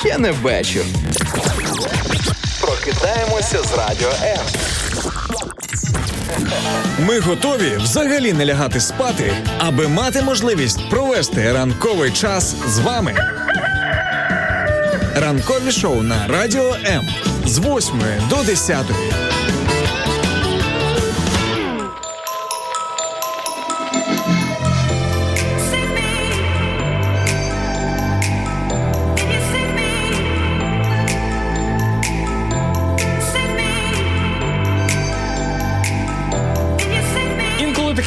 ще не вечір. Прокидаємося з радіо М. Ми готові взагалі не лягати спати, аби мати можливість провести ранковий час з вами. Ранкові шоу на Радіо М з 8 до 10.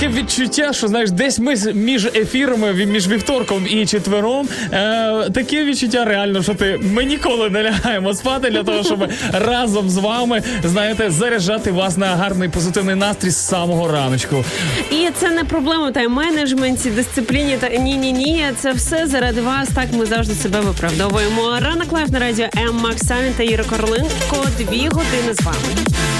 Таке відчуття, що знаєш, десь ми між ефірами, між вівторком і четвером, е, таке відчуття реально, що ти ми ніколи не лягаємо спати для того, щоб разом з вами знаєте заряджати вас на гарний позитивний настрій з самого раночку. І це не проблема тайм-менеджменту, дисципліні та ні, ні, ні. Це все заради вас. Так ми завжди себе виправдовуємо. Ранок лайф на радіо М Макс Савін та Іра Короленко. Дві години з вами.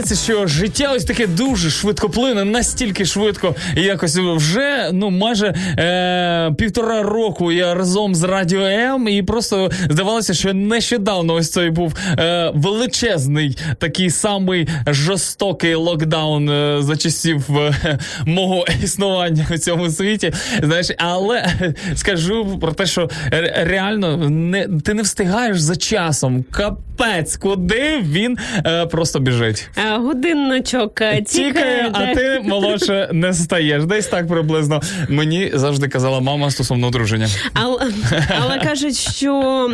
Здається, що життя ось таке дуже швидко плине, настільки швидко, і якось вже ну майже е, півтора року я разом з радіо М, і просто здавалося, що нещодавно ось цей був е, величезний такий самий жорстокий локдаун е, за часів е, мого існування у цьому світі. Знаєш, але скажу про те, що ре- реально не ти не встигаєш за часом. Капець, куди він е, просто біжить. Е, Годинничок е, Тікає, а ти молодше не стаєш. Десь так приблизно мені завжди казала мама стосовно одруження. Але, але кажуть, що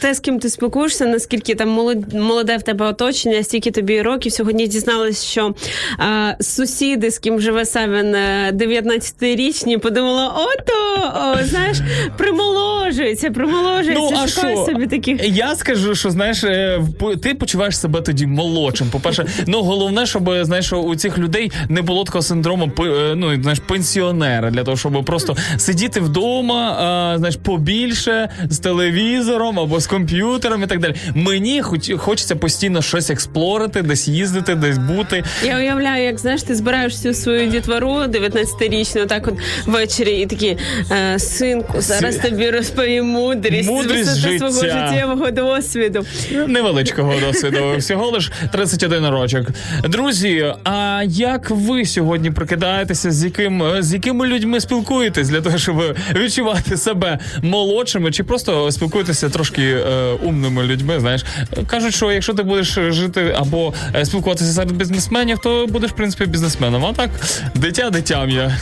те, з ким ти спілкуєшся, наскільки там молод- молоде в тебе оточення, стільки тобі років. Сьогодні дізналась, що а, сусіди, з ким живе Савін, е, 19-річні, подумала, ото, о, знаєш, примоложується, примоложується. Ну, а що? собі таких. Я скажу, що знаєш, е, ти почуваєш себе тоді молодшим. По-перше, ну головне, щоб знаєш, у цих людей не було такого синдрому е, ну, знаєш, пенсіонера, для того, щоб просто сидіти вдома, а, знаєш, побільше з телевізором або з комп'ютером і так далі. Мені хоч хочеться постійно щось експлорити, десь їздити, десь бути. Я уявляю, як знаєш, ти збираєш всю свою дітвору 19-річну, так от ввечері, і такі е, синку, зараз тобі розповім мудрість, Мудрість висоти свого життя. життєвого досвіду. Невеличкого досвіду, всього лиш 31 рочок. Друзі, а як ви сьогодні прокидаєтеся, з яким з якими людьми спілкуєтесь для того, щоб відчувати себе молодшими, чи просто спілкуєтеся трошки е, умними людьми? Знаєш, кажуть, що якщо ти будеш жити або е, спілкуватися серед бізнесменів, то будеш в принципі бізнесменом. А так, дитя дитям я.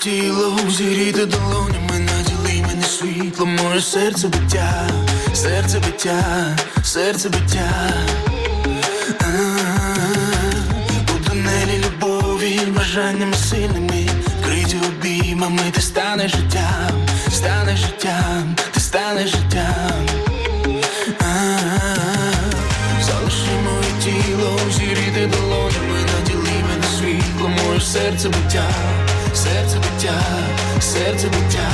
Тіло, зігріти долонями, наділи мене світло, моє серце биття, серце биття, серце биття. У тунелі любові, бажаннями сильними, вкриті обіймами, ти станеш життям, станеш життям, ти станеш життям. Залиши моє тіло, зігріти долонями, наділи мене світло, моє серце биття, серце биття, серце биття.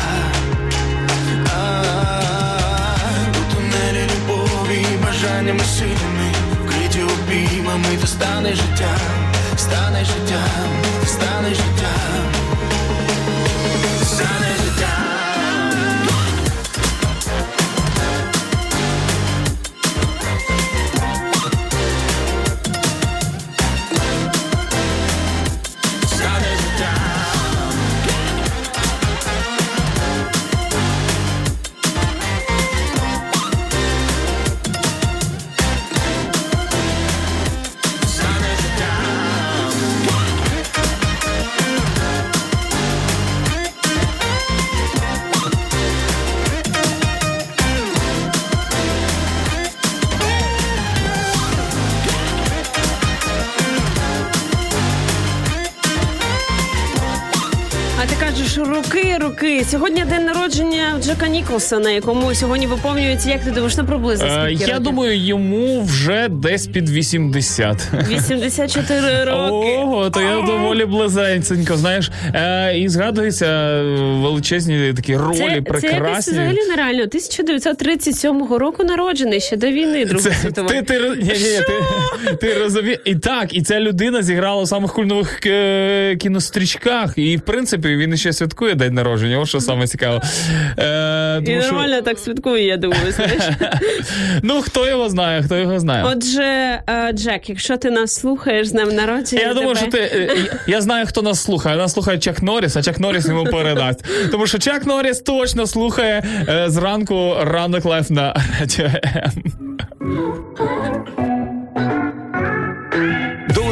У тунелі любові, бажаннями сильними, вкриті обіймами, ти станеш життя, стане життям, стане життя, життям, станеш роки. Сьогодні день народження Джека Ніколсона, якому сьогодні виповнюється, як ти думаєш, ну приблизно Е, скільки я думаю, йому вже десь під 80. 84 роки. Ого, то я доволі близенько, знаєш. Е, і згадуються е, величезні такі ролі, Це, це якось прекрасні. взагалі нереально. 1937 року народжений ще до війни Другої Це, світової. ти, ти, роз- ні, ні, ні, ти, ти розумієш. І так, і ця людина зіграла у самих кульнових е, кінострічках. І в принципі він ще святкує день народження. Ось що саме цікаво. Е, І тому що- так святкує, я думаю, знаєш. Ну, хто його знає, хто його знає. Отже, е, Джек, якщо ти нас слухаєш з днем народження, Я думаю, що ти е, я- знаю, хто нас слухає. Нас слухає Чак Норріс, а Чак Норріс йому передасть. Тому що Чак Норріс точно слухає е, зранку ранок лайф на радіо М.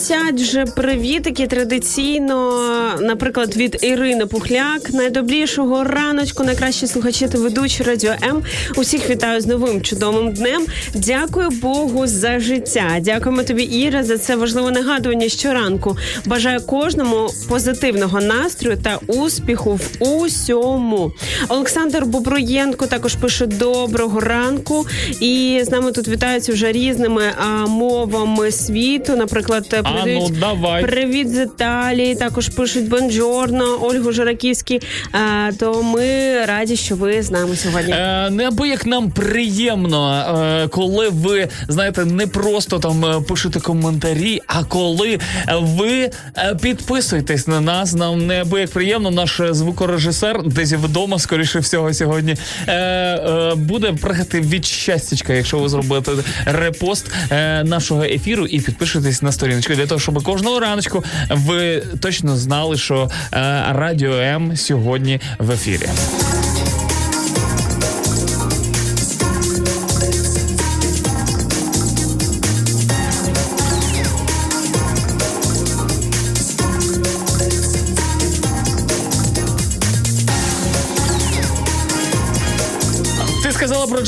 Летять вже привітики традиційно, наприклад, від Ірини Пухляк. Найдобрішого раночку, найкращі слухачі та ведучі радіо М. Усіх вітаю з новим чудовим днем. Дякую Богу за життя. Дякуємо тобі, Іра, за це важливе нагадування щоранку. Бажаю кожному позитивного настрою та успіху в усьому. Олександр Боброєнко також пише доброго ранку. І з нами тут вітаються вже різними а, мовами світу. Наприклад, А, ну, давай. привіт з Італії. Також пишуть Бонджорно, Ольгу Жураківський. А, то ми раді, що ви з нами сьогодні. Е, неабияк нам приємно, е, коли ви знаєте, не просто там е, пишете коментарі, а коли ви е, підписуєтесь на нас. Нам неабияк приємно. Наш е, звукорежисер десь вдома, скоріше всього, сьогодні е, е, буде пригати від щастячка, якщо ви зробите репост е, нашого ефіру і підпишетесь на сторіночку для того, щоб кожного раночку ви точно знали, що е, радіо М сьогодні в ефірі.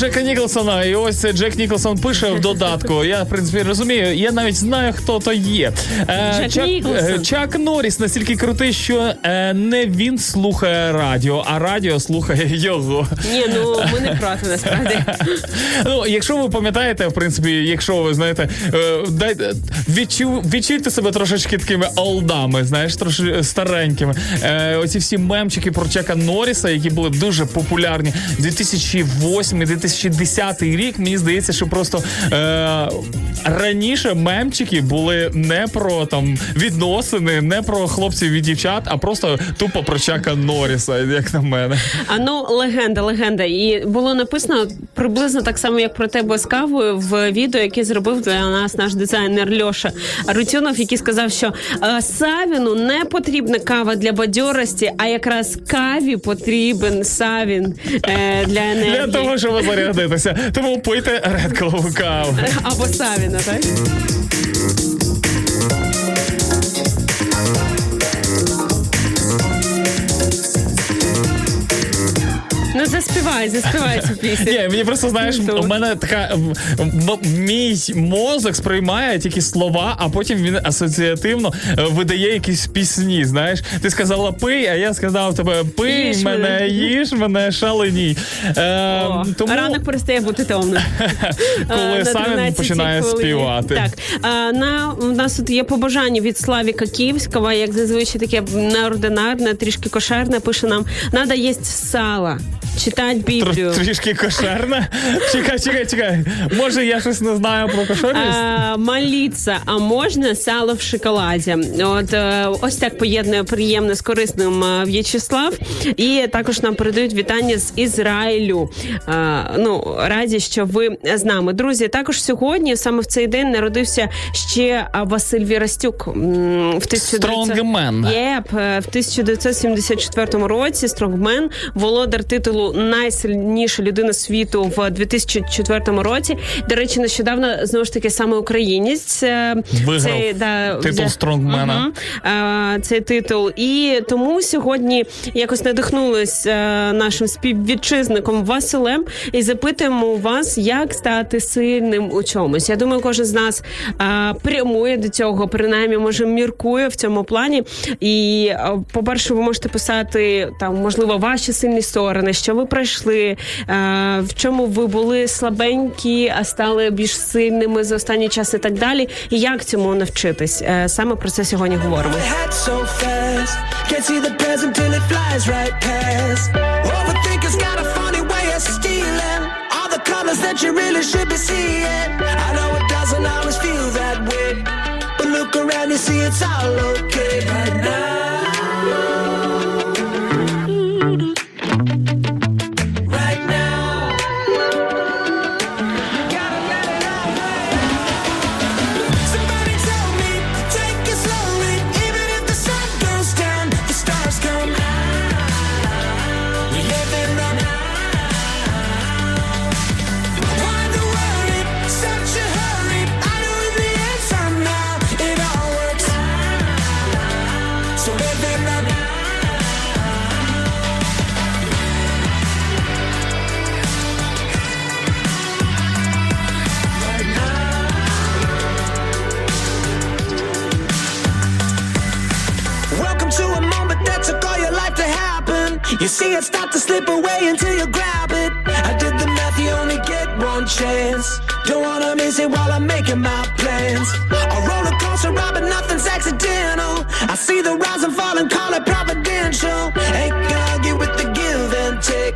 Джека Ніколсона, і ось Джек Ніколсон пише в додатку. Я в принципі розумію, я навіть знаю, хто то є. Е, Джек Чак, Ніколсон. е, Чак Норріс настільки крутий, що е, не він слухає радіо, а радіо слухає його. Ні, ну ми не проти насправді. Ну, якщо ви пам'ятаєте, в принципі, якщо ви знаєте, дайте відчу, відчуйте себе трошечки такими олдами, знаєш, трошки старенькими. Оці всі мемчики про Чака Норріса, які були дуже популярні в 2008 2008-2010 рік, мені здається, що просто е, раніше мемчики були не про там відносини, не про хлопців і дівчат, а просто тупо про Чака Норріса, як на мене. А ну легенда, легенда. І було написано приблизно так само, як про тебе з кавою в відео, яке зробив для нас наш дизайнер Льоша Рутюнов, який сказав, що е, Савіну не потрібна кава для бадьорості, а якраз каві потрібен Савін е, для енергії. Для того, щоб зарядитися. Тому пийте редколову каву. Або Савіна, так? Заспівай, заспівай цю пісню. Ні, мені просто знаєш, у мене така мій мозок сприймає тільки слова, а потім він асоціативно е, видає якісь пісні. Знаєш, ти сказала пий, а я сказав тебе пий Їж мене, їж мене, шаленій. Е, тому Ранок перестає бути темним. коли Е, сам 12 починає співати. Так. А, на, у нас тут є побажання від Славіка Київського, як зазвичай таке неординарне, трішки кошерне, пише нам, надо їсть сало, читати Біблію. Тр- Трішки кошерне. Чекай, чекай, чекай. Може, я щось не знаю про кошерність? А, а можна сало в шоколаді. От е, ось так поєднує приємне з корисним е, В'ячеслав. І також нам передають вітання з Ізраїлю. Е, ну раді, що ви з нами, друзі. Також сьогодні, саме в цей день, народився ще Василь Вірастюк. В 1900... Стронгмен. Єп, в 1974 році Стронгмен, володар титулу найсильніша людина світу в 2004 році. До речі, нещодавно знову ж таки саме українець е, Виграв цей, да, титул стронгмена. Е, цей титул. І тому сьогодні якось надихнулись е, нашим співвітчизником Василем і запитуємо вас, як стати сильним у чомусь. Я думаю, кожен з нас прямує до цього, принаймні, може, міркує в цьому плані. І, е, по-перше, ви можете писати там, можливо, ваші сильні сторони, що ви пройшли, е, в чому ви були слабенькі, а стали більш сильними за останній час і так далі. І як цьому навчитись? Е, Саме про це сьогодні говоримо. That you really should be seeing. I know it doesn't always feel that way, but look around, you see it's all okay right now. You see it start to slip away until you grab it. I did the math, you only get one chance. Don't wanna miss it while I'm making my plans. A roller coaster ride, but nothing's accidental. I see the rise and fall and call it providential. Ain't gonna argue with the give and take.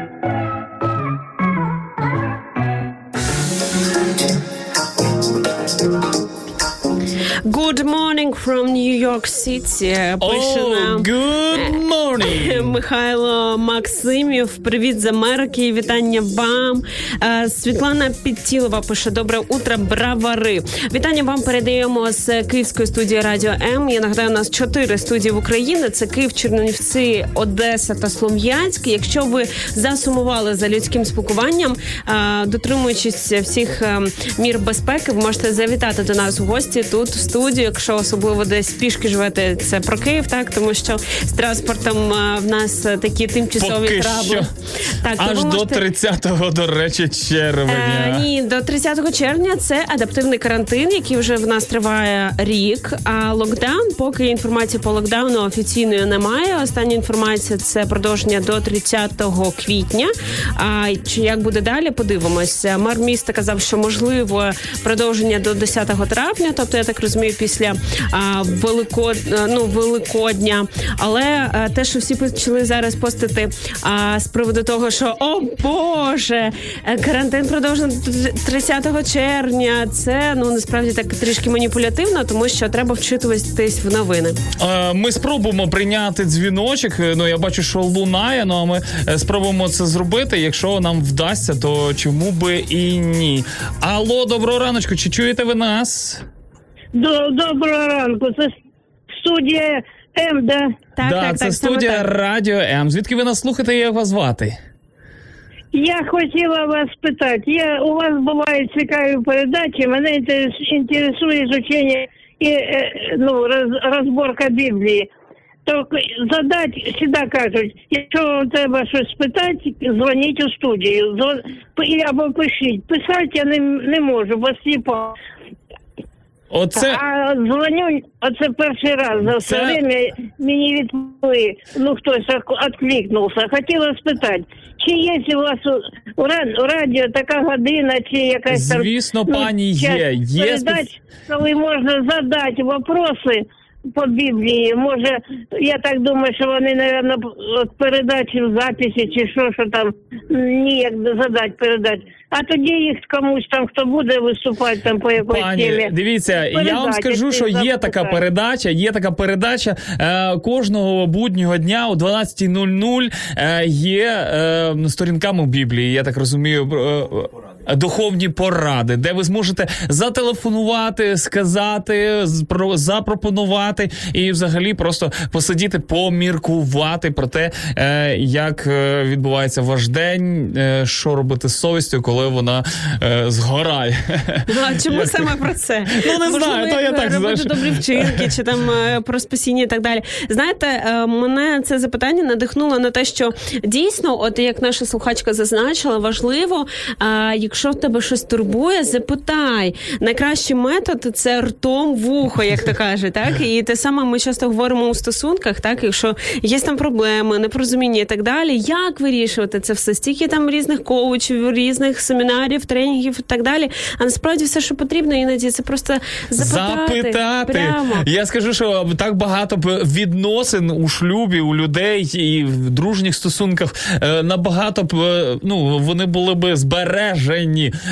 York City. Пише нам good morning! Михайло Максимів. Привіт з Америки. Вітання вам. Е, Світлана Підтілова пише: Добре утро, бравари. Вітання вам передаємо з Київської студії Радіо М. Я нагадаю, у нас чотири студії в Україні: це Київ, Чернівці, Одеса та Слов'янськ. Якщо ви засумували за людським спілкуванням, е, дотримуючись всіх е, мір безпеки, ви можете завітати до нас в гості тут в студію. Якщо особливо десь пішки живете, це про Київ, так тому що з транспортом е, в нас е, такі тимчасові Поки трабли. що. Так, Аж ви до можете- 30-го, до речі, Е, червня. ні, до 30 червня це адаптивний карантин, який вже в нас триває рік. А локдаун, поки інформації по локдауну офіційної немає. Остання інформація це продовження до 30 квітня. А чи як буде далі? Подивимося. Мер міста казав, що можливо продовження до 10 травня, тобто я так розумію, після а, велико, ну, Великодня. Але те, що всі почали зараз постити а, з приводу того, що о Боже, е, карантин продовжений до 30 червня. Це ну насправді так трішки маніпулятивно, тому що треба вчитуватись в новини. Е, Ми спробуємо прийняти дзвіночок. Е, Ну я бачу, що лунає. Ну а ми е, спробуємо це зробити. Якщо нам вдасться, то чому би і ні? Алло, доброго раночку. Чи чуєте ви нас? До, доброго ранку. Це студія М, да? Так, да, так, це так, саме студія так. Радіо М. Звідки ви нас слухаєте і як вас звати? Я хотіла вас спитати. Я, у вас бувають цікаві передачі, мене інтерес- інтересує изучення і е, ну, роз, розборка Біблії. То задать, завжди кажуть, якщо вам треба щось спитати, дзвоніть у студію. Дзвон- п- Або пишіть. Писати я не, не можу, бо сліпа. Оце А дзвоню, оце перший раз за все Це- время мені відповіли, ну хтось відкликнувся. Хотіла спитати, чи є у вас у, у у радіо така година, чи якась там... Звісно, пані, ну, є. Є передач, коли можна задати вопроси по Біблії. Може, я так думаю, що вони, мабуть, от передачі в записі, чи що, що там ніяк задати передати. А тоді їх комусь там, хто буде виступати там по якоїсь Пані, темі. дивіться, я вам скажу, що є така передача. Є така передача е, кожного буднього дня о 12.00 е, є е, сторінками Біблії. Я так розумію. е, Духовні поради, де ви зможете зателефонувати, сказати, запропонувати і взагалі просто посидіти, поміркувати про те, е, як е, відбувається ваш день, е, що робити з совістю, коли вона згорає. Ну, а чому Як- саме про це? Ну, не Можливо, знаю, то я так, робити добрі вчинки, чи там про спасіння і так далі. Знаєте, мене це запитання надихнуло на те, що дійсно, от як наша слухачка зазначила, важливо, якщо в тебе щось турбує, запитай. Найкращий метод це ртом вухо, як то каже, так і те саме ми часто говоримо у стосунках, так якщо є там проблеми, непорозуміння і так далі. Як вирішувати це все? Стільки там різних коучів, різних семінарів, тренінгів і так далі. А насправді все, що потрібно, іноді це просто запитати. Запитати. Прямо. Я скажу, що так багато відносин у шлюбі, у людей і в дружніх стосунках е, набагато б е, ну вони були б збережені,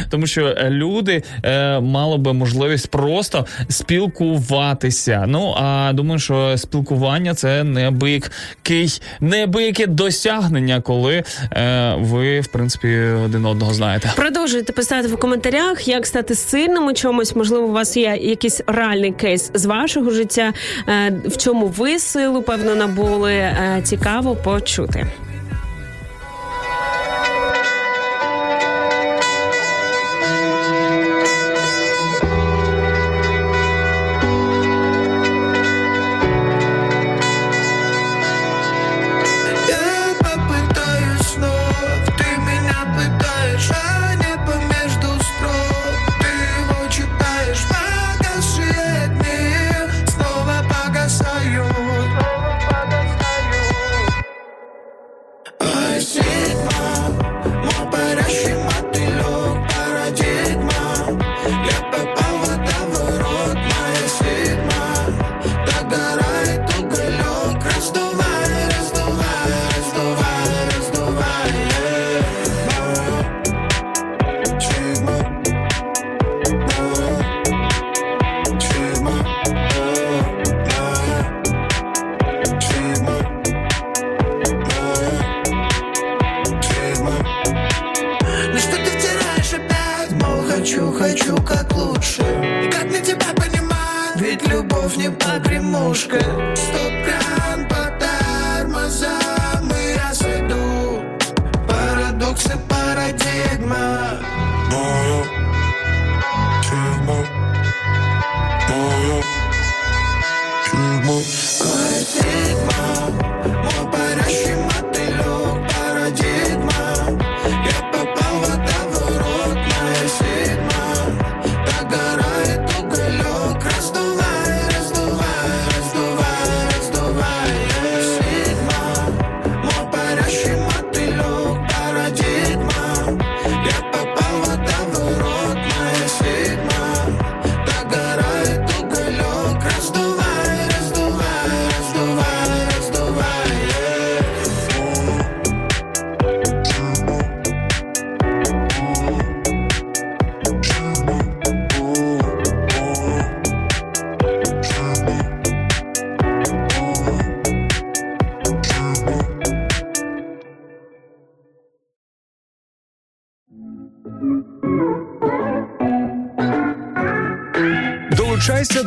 тому що е, люди е, мали би можливість просто спілкуватися. Ну а думаю, що спілкування це неабиякий, неабияке досягнення, коли е, ви в принципі один одного знаєте. Продовжуйте писати в коментарях, як стати сильним у чомусь. Можливо, у вас є якийсь реальний кейс з вашого життя, е, в чому ви силу певно набули. Е, Цікаво почути. Погремушка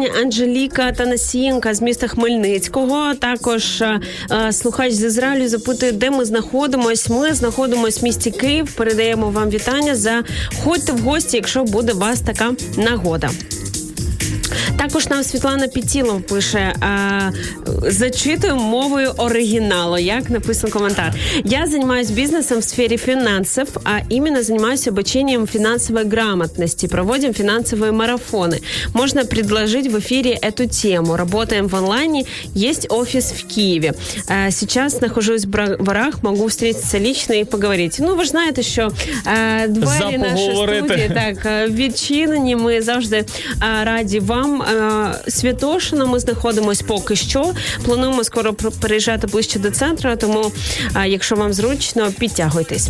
Вітання Анжеліка Танасієнка з міста Хмельницького. Також е, е, слухач з Ізраїлю запитує, де ми знаходимось. Ми знаходимось в місті Київ. Передаємо вам вітання. Заходьте в гості, якщо буде у вас така нагода. Також нам Світлана Пітілов пише: а, зачитую мовою оригіналу, як написан коментар. Я занимаюсь бизнесом в сфере финансов, а именно занимаюсь обучением финансовой грамотности. Проводим финансовые марафоны. Можно предложить в эфире эту тему. Работаем в онлайне. Есть офис в Киеве. А, Сейчас нахожусь в Бра- Барах, могу встретиться лично и поговорить. Ну, ви ж знаєте, що е, двері нашої Запоговорити. студії так е, відчинені. Ми завжди е, раді вам. Е, Святошина ми знаходимось поки що. Плануємо скоро переїжджати ближче до центру, тому е, якщо вам зручно, підтягуйтесь.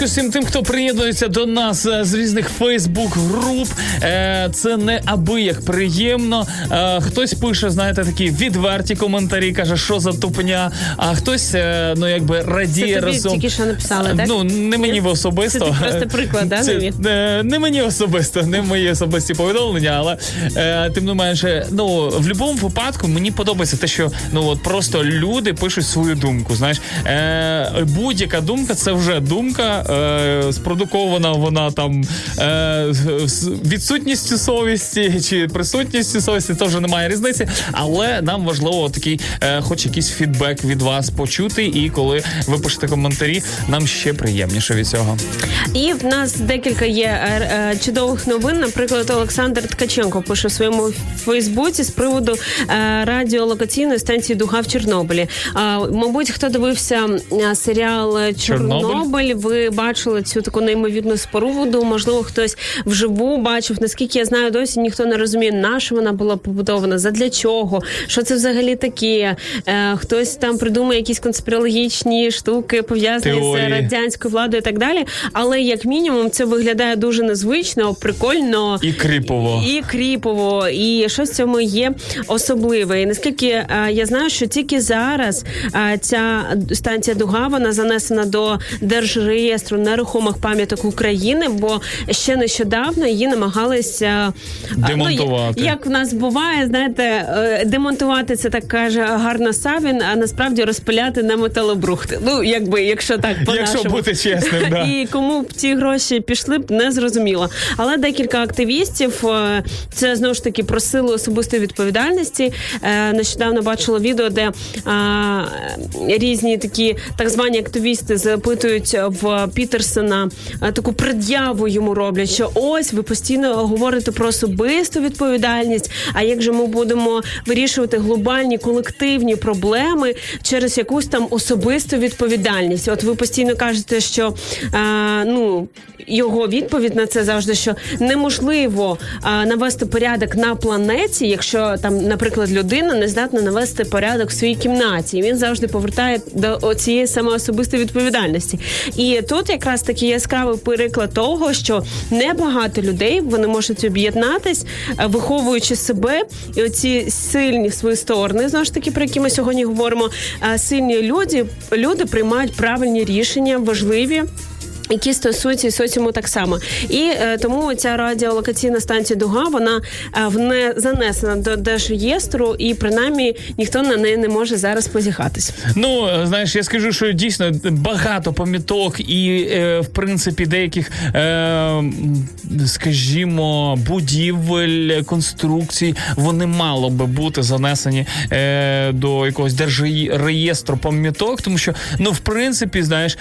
Доброго всім тим, хто приєднується до нас е, з різних Фейсбук-груп. Е, Це не аби як приємно. Е, Хтось пише, знаєте, такі відверті коментарі, каже, що за тупня. А хтось, ну якби радіє Це тобі разом. тільки що написали, так? Ну не мені особисто. Це ти просто приклад, да, Це, не мені особисто, не мої особисті повідомлення, але е, тим не менше, ну в будь-якому випадку мені подобається те, що ну от просто люди пишуть свою думку. Знаєш, е, будь-яка думка це вже думка, е, спродукована вона там е, відсутністю совісті чи присутністю совісті, то вже немає різниці. Але нам важливо такий, е, хоч якийсь фідбек від вас почути. І коли ви пишете коментарі, нам ще приємніше від цього. І в нас декілька є е, е, чудових новин. Наприклад, Олександр Ткаченко пише в своєму Фейсбуці з приводу е, радіолокаційної станції Дуга в Чорнобилі. Мабуть, хто дивився серіал Чорнобиль, Чорнобиль? ви бачили цю таку неймовірну споруду. Можливо, хтось вживу бачив. Наскільки я знаю, досі ніхто не розуміє, на що вона була побудована, задля чого, що це взагалі таке. Е, хтось там придумає якісь конспірологічні штуки пов'язані Теорії. з радянською владою і так далі. Але як мінімум це виглядає дуже незвично, прикольно. І кріпово. І кріпово, і щось в цьому є особливе. І наскільки е, я знаю, що тільки зараз е, ця станція Дуга вона занесена до держреєстру нерухомих пам'яток України, бо ще нещодавно її намагалися е, Демонтувати. Ну, як в нас буває, знаєте, е, демонтувати це так каже гарно Савін, а насправді розпиляти на металобрухт. Ну якби якщо так по Якщо бути чесним, да. і кому б ці гроші пішли б, не зрозуміло. Але декілька активістів е, це знову ж таки про силу особистої відповідальності. Нещодавно бачила відео, де різні такі так звані активісти запитують в Пітерсона е, таку пред'яву йому роблять, що ось ви постійно говорите про особисту відповідальність. А як же ми будемо вирішувати глобальні колективні проблеми через якусь там особисту відповідальність? От ви постійно кажете, що е, ну його відповідь на це завжди, що неможливо е, навести порядок на планеті, якщо там, наприклад, людина не здатна навести порядок в своїй кімнаті. Він завжди повертає до цієї саме особистої відповідальності. І тут якраз такий яскравий приклад того, що небагато людей вони можуть об'єднатись, е, виховуючи себе, і оці сильні свої сторони, знову ж таки, про які ми сьогодні говоримо. е, Сильні люди, люди приймають правильні рішення, важливі. Які стосуються соціуму так само, і е, тому ця радіолокаційна станція Дуга вона е, вне занесена до Держреєстру, і принаймні ніхто на неї не може зараз позіхатись. Ну, е, знаєш, я скажу, що дійсно багато поміток і, е, в принципі, деяких, е, скажімо, будівель, конструкцій, вони мало би бути занесені е, до якогось держреєстру пам'яток, тому що, ну, в принципі, знаєш,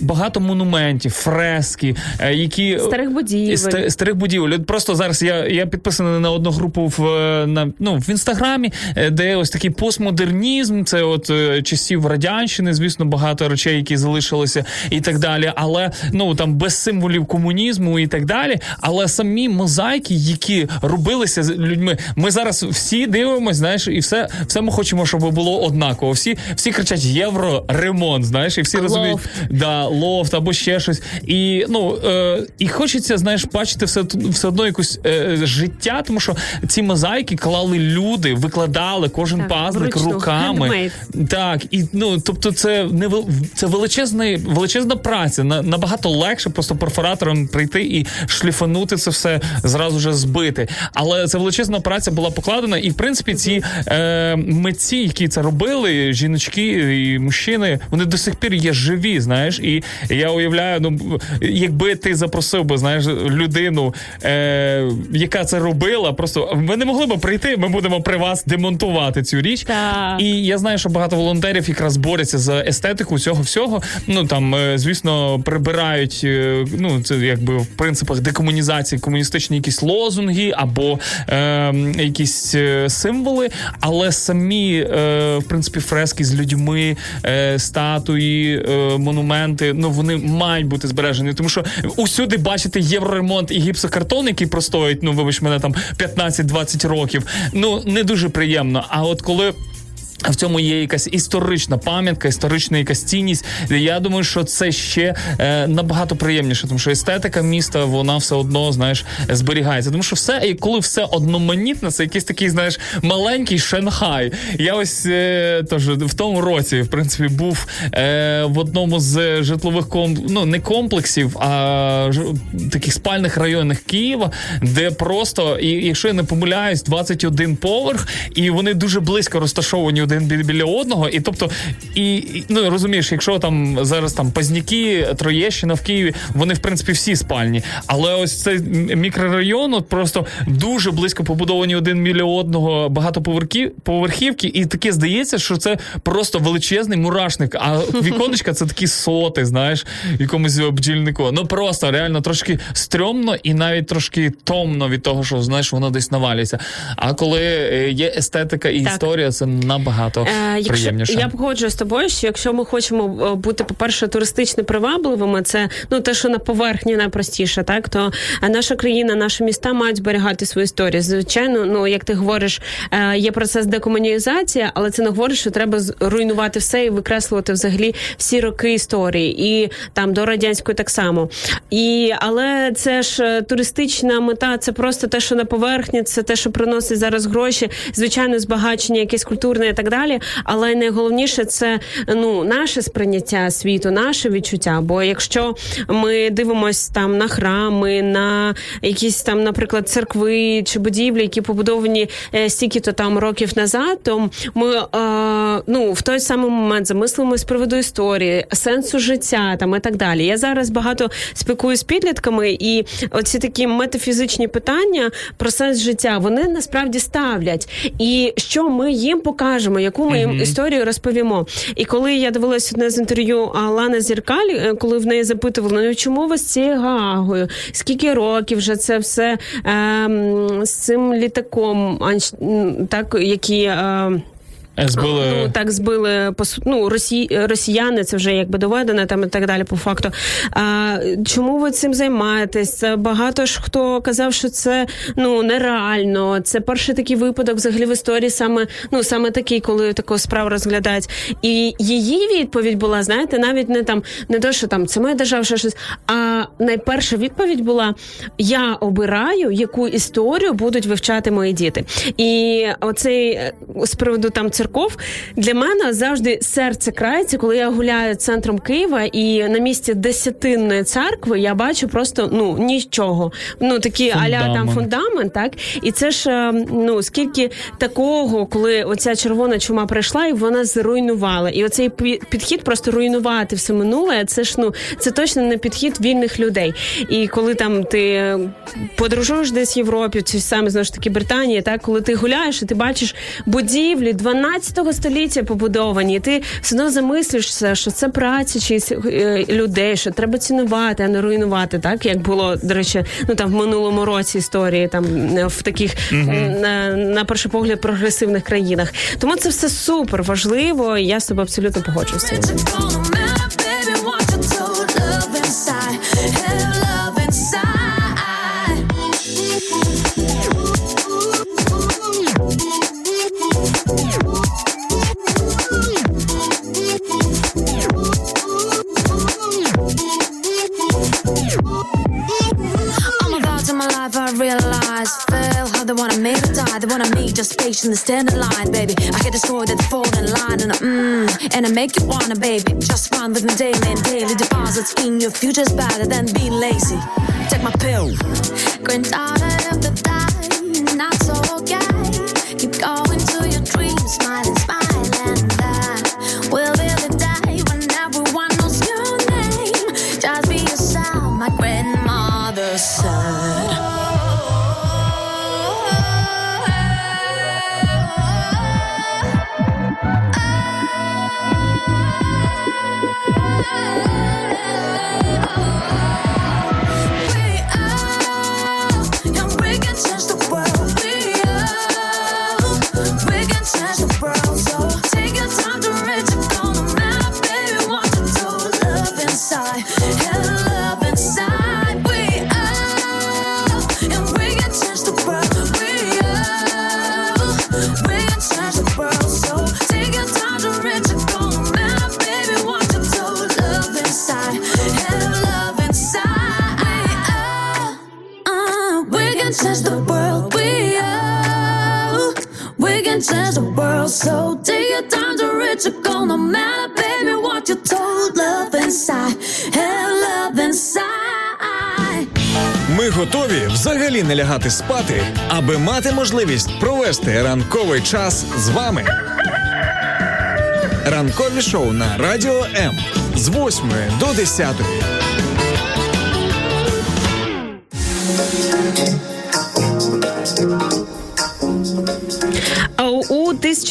багато монументів, фрески, е, які Старих будівель. Ста- старих будівель. Просто зараз я, я підписаний на одну групу в е, на ну в інстаграмі, е, де ось такий постмодернізм. Це от часів радянщини, звісно, багато речей, які залишилися, і так далі. Але ну там без символів комунізму і так далі. Але самі мозаїки, які робилися з людьми, ми зараз всі дивимося, знаєш, і все, все ми хочемо, щоб було однаково. Всі, всі кричать євро ремонт, знаєш, і всі розуміють, да, лофт або ще щось. І ну е, і хочеться, знаєш, бачити все все одно якусь е, життя, тому що ці мозаїки клали люди, викладали кожен Так, пазник вручну. руками. Handmade. Так, і ну тобто, це не це величезна, величезна праця. На, набагато легше просто перфоратором прийти і шліфанути це все зразу же збити. Але це величезна праця була покладена, і в принципі ці е, митці, які це робили, жіночки і мужчини, вони до сих пір є живі. Знаєш, і я уявляю, ну якби ти запросив би, знаєш, людину, е, яка це робила, просто ви не могли б прийти. Ми будемо при вас демонтувати цю річ. Так. І я знаю, що багато волонтерів якраз борються за естетику цього всього. Ну там, е, звісно, прибирають. е, Ну це якби в принципах декомунізації комуністичні якісь лозунги або е, якісь е, символи, але самі е, в принципі фрески з людьми, е, статуї, е, монументи. Ну вони мають бути збережені, тому що усюди бачите євроремонт і гіпсокартон, який простоїть. Ну вибач мене там 15-20 років. Ну не дуже приємно. А от коли. В цьому є якась історична пам'ятка, історична якась цінність. Я думаю, що це ще е, набагато приємніше, тому що естетика міста вона все одно знаєш зберігається. Тому що все, і коли все одноманітне, це якийсь такий, знаєш, маленький Шанхай. Я ось е, тож в тому році, в принципі, був е, в одному з житлових ком... ну не комплексів, а ж... таких спальних районах Києва, де просто, і якщо я не помиляюсь, 21 поверх, і вони дуже близько розташовані один біля одного. І тобто, і ну розумієш, якщо там зараз там Пазняки, Троєщина в Києві, вони в принципі всі спальні. Але ось цей мікрорайон, от просто дуже близько побудовані один біля одного багатоповерхів поверхівки, і таке здається, що це просто величезний мурашник. А віконечка це такі соти, знаєш, якомусь бджільнику. Ну просто реально трошки стрьомно і навіть трошки томно від того, що знаєш, воно десь навалюється. А коли е, є естетика і Так. історія, це набагато Е, якщо приємніше. я погоджуюсь з тобою, що якщо ми хочемо е, бути, по-перше, туристично привабливими, це ну те, що на поверхні найпростіше, так то е, наша країна, наші міста мають зберігати свою історію. Звичайно, ну як ти говориш, е, є процес декомунізації, але це не говорить, що треба з- руйнувати все і викреслювати взагалі всі роки історії, і там до радянської так само. І але це ж е, туристична мета, це просто те, що на поверхні, це те, що приносить зараз гроші, звичайно, збагачення, якесь культурне і так далі. Але найголовніше це ну наше сприйняття світу, наше відчуття. Бо якщо ми дивимося там на храми, на якісь там, наприклад, церкви чи будівлі, які побудовані е, стільки-то там років назад, то ми е, ну в той самий момент замислимося з приводу історії, сенсу життя там і так далі. Я зараз багато спілкуюся з підлітками, і оці такі метафізичні питання про сенс життя вони насправді ставлять. І що ми їм покажемо, яку ми їм історію розповімо. І коли я дивилася одне з інтерв'ю Лани Зіркаль, е, коли в неї запитували, ну чому ви з цією гагою? Скільки років вже це все е, з цим літаком, так які. ем, Збили... Ну, так збили ну, росі... росіяни, це вже якби доведено там і так далі по факту. А, чому ви цим займаєтесь? Це Багато ж хто казав, що це ну нереально. Це перший такий випадок взагалі в історії, саме ну саме такий, коли таку справу розглядають. І її відповідь була, знаєте, навіть не там не то, що там це моя держава, що щось. А найперша відповідь була: я обираю, яку історію будуть вивчати мої діти. І оцей е, з приводу там церков для мене завжди серце крається, коли я гуляю центром Києва, і на місці десятинної церкви я бачу просто ну нічого. Ну такі аля там Фундамент. фундамент, так і це ж е, ну скільки такого, коли оця червона чума прийшла, і вона зруйнувала. І оцей пі- підхід просто руйнувати все минуле. Це ж ну це точно не підхід вільних людей. І коли там ти подорожуєш десь в Європі, чи саме знову ж таки Британії, так коли ти гуляєш і ти бачиш будівлі 12 століття побудовані, і ти все одно замислюєшся, що це праця чиїсь е, людей, що треба цінувати, а не руйнувати, так як було до речі, ну там в минулому році історії, там е, в таких м, на, на перший погляд прогресивних країнах. Тому це все супер важливо. і Я з тобою абсолютно погоджуюся. Make me die. They wanna me just patiently stand in line, baby. I get destroyed at the fall in line And I, mm, and I make you wanna, baby. Just run with me daily and daily Deposits. In your future's better than being lazy. Take my pill. Going tired of the die Not so okay. Keep going to your dreams Smiling, smiling change the world. So take your time to reach it. Gonna matter, baby. What you told love inside. Have love inside. Ми готові взагалі не лягати спати, аби мати можливість провести ранковий час з вами. Ранкові шоу на Радіо М з 8 до 10.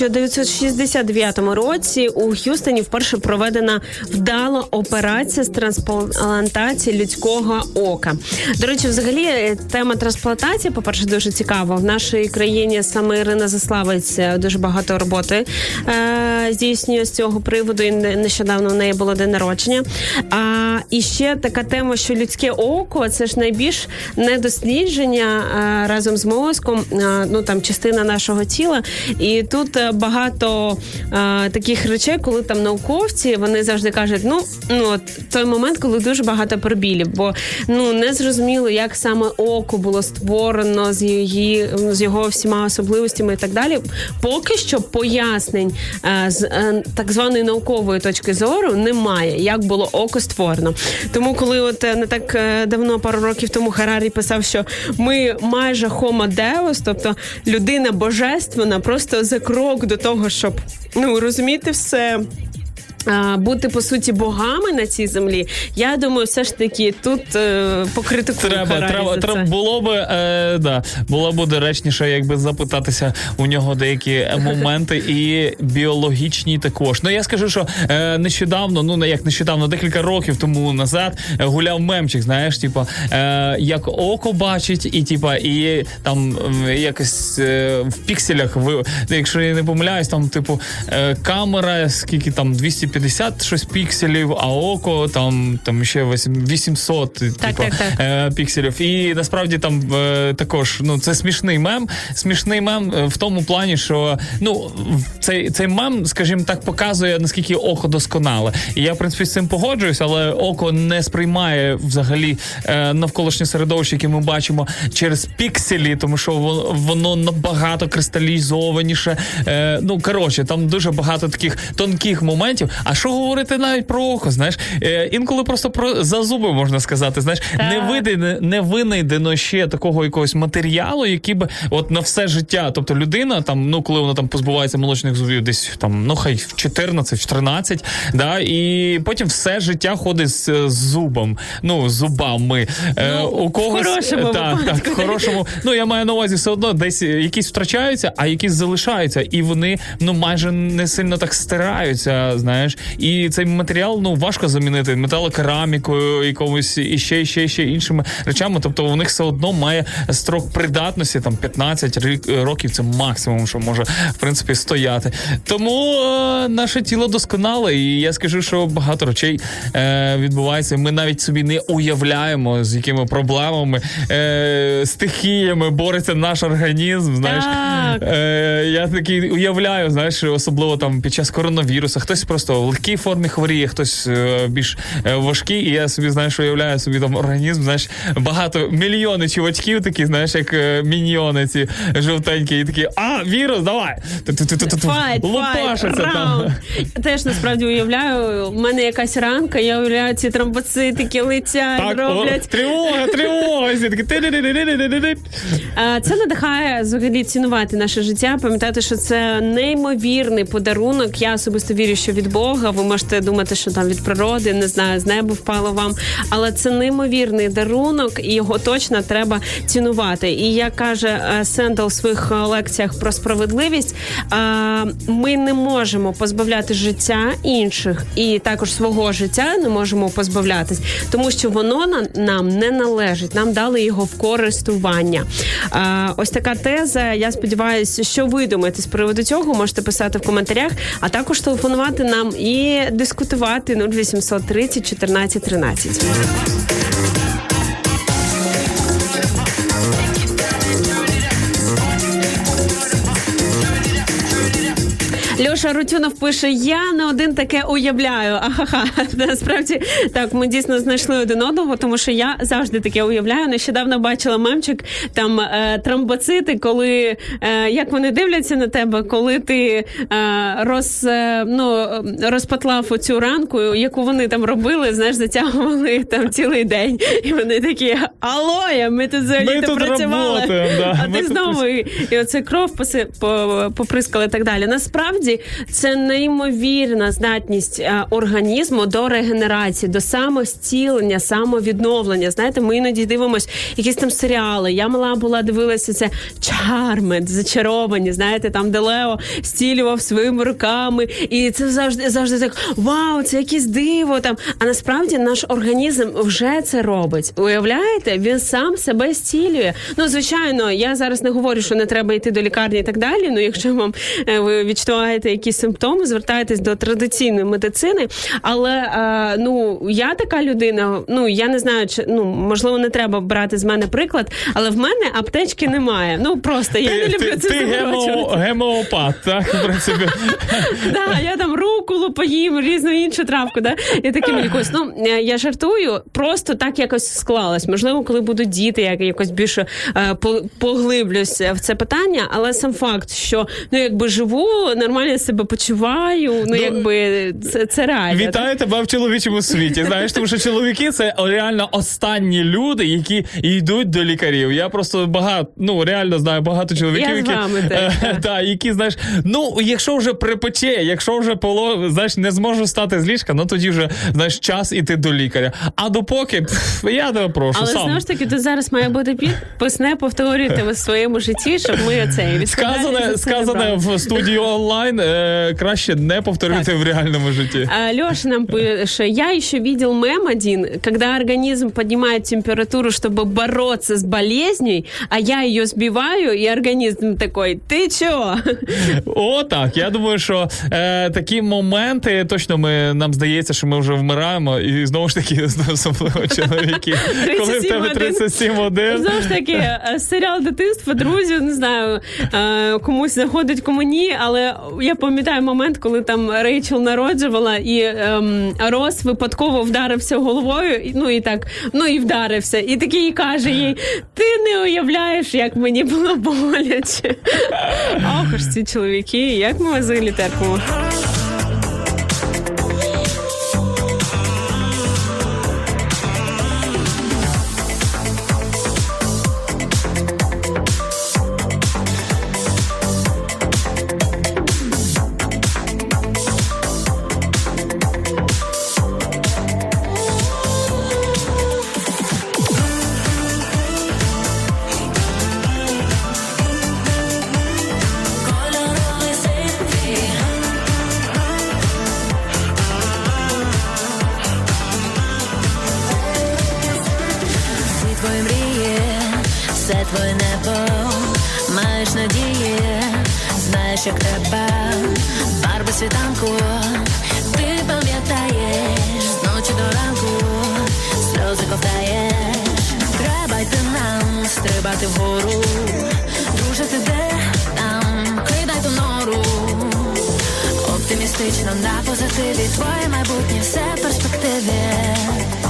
1969 році у Х'юстоні вперше проведена вдала операція з трансплантації людського ока. До речі, взагалі е, тема трансплантації, по-перше, дуже цікава. В нашій країні саме Ірина Заславець е, дуже багато роботи е, здійснює з цього приводу. І не- нещодавно в неї було день народження. А і ще така тема, що людське око це ж найбільш недослідження е, разом з мозком. е, ну там частина нашого тіла. І тут е, багато е, таких речей, коли там науковці вони завжди кажуть, ну ну от той момент, коли дуже багато пробілів, бо ну не зрозуміло, як саме око було створено з її з його всіма особливостями і так далі. Поки що пояснень е, з е, так званої наукової точки зору немає, як було око створено. Тому, коли от е, не так е, давно, пару років тому Харарі писав, що ми майже homo deus, тобто людина божественна, просто за крок до того, щоб ну розуміти все. Бути по суті богами на цій землі, я думаю, все ж таки тут е, покритикую Треба, Харарі треба, за треба це. було би е, да, було б доречніше, якби запитатися у нього деякі моменти і біологічні також. Ну я скажу, що е, нещодавно, ну не як нещодавно, декілька років тому назад е, гуляв мемчик, знаєш, типа е, як око бачить, і типа, і там е, якось е, в пікселях, ви, якщо я не помиляюсь, там, типу, е, камера, скільки там 250 щось пікселів, а око там, там ще 8 800 Так, типа, так, так. е, пікселів. І насправді там е, також ну це смішний мем. Смішний мем е, в тому плані, що ну цей, цей мем, скажімо так, показує наскільки око досконале. І я в принципі з цим погоджуюсь, але око не сприймає взагалі е, навколишнє середовище, яке ми бачимо через пікселі, тому що воно, воно набагато кристалізованіше. Е, ну коротше, там дуже багато таких тонких моментів. А що говорити навіть про око? Знаєш, е, інколи просто про за зуби можна сказати. Знаєш, не види, не винайдено ще такого якогось матеріалу, який би от на все життя. Тобто людина там, ну коли вона там позбувається молочних зубів, десь там, ну хай в 14, в 13, да, і потім все життя ходить з, з зубом, ну з зубами. Е, Ну, у когось хорошому так, так, в хорошому. Ну я маю на увазі все одно, десь якісь втрачаються, а якісь залишаються, і вони ну майже не сильно так стираються. Знаєш, і цей матеріал ну важко замінити металокерамікою, якомусь і ще, і ще, і ще іншими речами. Тобто у них все одно має строк придатності, там 15 рік- років. Це максимум, що може в принципі стояти. Тому е, наше тіло досконале, і я скажу, що багато речей е, відбувається. Ми навіть собі не уявляємо, з якими проблемами, е, стихіями бореться наш організм. Знаєш, Так. Е, я такий уявляю, знаєш, особливо там під час коронавірусу. Хтось просто легкій формі хворіє, хтось е, більш е, важкий. І я собі знаєш, уявляю собі там організм. Знаєш, багато мільйони чувачків, такі, знаєш, як е, міньйони ці жовтенькі, і такі, а, вірус, давай! Лупашиться там. Теж насправді уявляю, у мене якась ранка, я уявляю ці тромбоцитики летять, роблять. тривога, тривога. Це надихає взагалі цінувати наше життя, пам'ятати, що це неймовірний подарунок. Я особисто вірю, що від Бога. Ви можете думати, що там від природи, не знаю, з неба впало вам. Але це неймовірний дарунок, і його точно треба цінувати. І як каже е, Сендал в своїх е, лекціях про справедливість, е, ми не можемо позбавляти життя інших, і також свого життя не можемо позбавлятись, тому що воно на- нам не належить. Нам дали його в користування. Ось така теза. Я сподіваюся, що ви думаєте з приводу цього. Можете писати в коментарях, а також телефонувати нам і дискутувати 0800 30 14 13. Льоша Рутюнов пише: Я не один таке уявляю. Ахаха. Насправді так, ми дійсно знайшли один одного, тому що я завжди таке уявляю. Нещодавно бачила мемчик там е, тромбоцити, коли е, як вони дивляться на тебе, коли ти е, роз, е, ну, розпатлав оцю ранку, яку вони там робили, знаєш, затягували там цілий день. І вони такі алоя, ми тут взагалі Ми тут працювали. работаємо, да. А Ми ти тут знову і, і оце кров поси, поприскали і так далі. Насправді це неймовірна здатність е, організму до регенерації, до самостілення, самовідновлення. Знаєте, ми іноді дивимося якісь там серіали. Я мала була дивилася це Чармед, зачаровані. Знаєте, там де Лео стілював своїми руками, і це завжди завжди так вау, це якесь диво. Там а насправді наш організм вже це робить. Уявляєте, він сам себе стілює. Ну звичайно, я зараз не говорю, що не треба йти до лікарні і так далі. Ну, якщо вам е, ви відчуваєте якісь симптоми, звертайтесь до традиційної медицини. Але е, ну я така людина. Ну я не знаю, чи ну можливо не треба брати з мене приклад, але в мене аптечки немає. Ну просто я не люблю ти, це ти гемо, гемеопат, так, в принципі. Да, я там руколу поїм, різну іншу травку. Да? І таким якось. Ну е, я жартую, просто так якось склалось. Можливо, коли будуть діти, я якось більше е, по- поглиблюсь в це питання, але сам факт, що ну якби живу, нормально себе почуваю. Ну, якби це, це реально. Вітаю тебе в чоловічому світі. Знаєш, тому що чоловіки це реально останні люди, які йдуть до лікарів. Я просто багато, ну реально знаю багато чоловіків, Я з вами е, та, які знаєш, ну якщо вже припече, якщо вже поло, знаєш, не зможу стати з ліжка, ну тоді вже знаєш час іти до лікаря. А допоки пф, я тебе прошу Але сам. знову ж таки, тут зараз має бути підпис, не повторюйте в своєму житті, щоб ми оцей Сказане, сказане в студії онлайн е, краще не повторювати в реальному житті. Леша нам пише, я еще видел мем один, когда организм поднимает температуру, чтобы бороться с болезнью, а я ее сбиваю, и организм такой, ты чё? О, так. Я думаю, що е, такі моменти точно ми нам здається, що ми вже вмираємо, і знову ж таки, особливо чоловіки, коли в тебе 37 один. Знову ж таки, е, серіал дитинства, друзі, не знаю, е, комусь заходить, кому ні, але я пам'ятаю момент, коли там Рейчел народжувала, і ем, Рос випадково вдарився головою, ну і так, ну і вдарився. І такий каже їй: ти не уявляєш, як мені було боляче. Ох ж ці чоловіки, як ми взагалі терпимо. Оптимістично на позитиві, твоє майбутнє все в перспективі.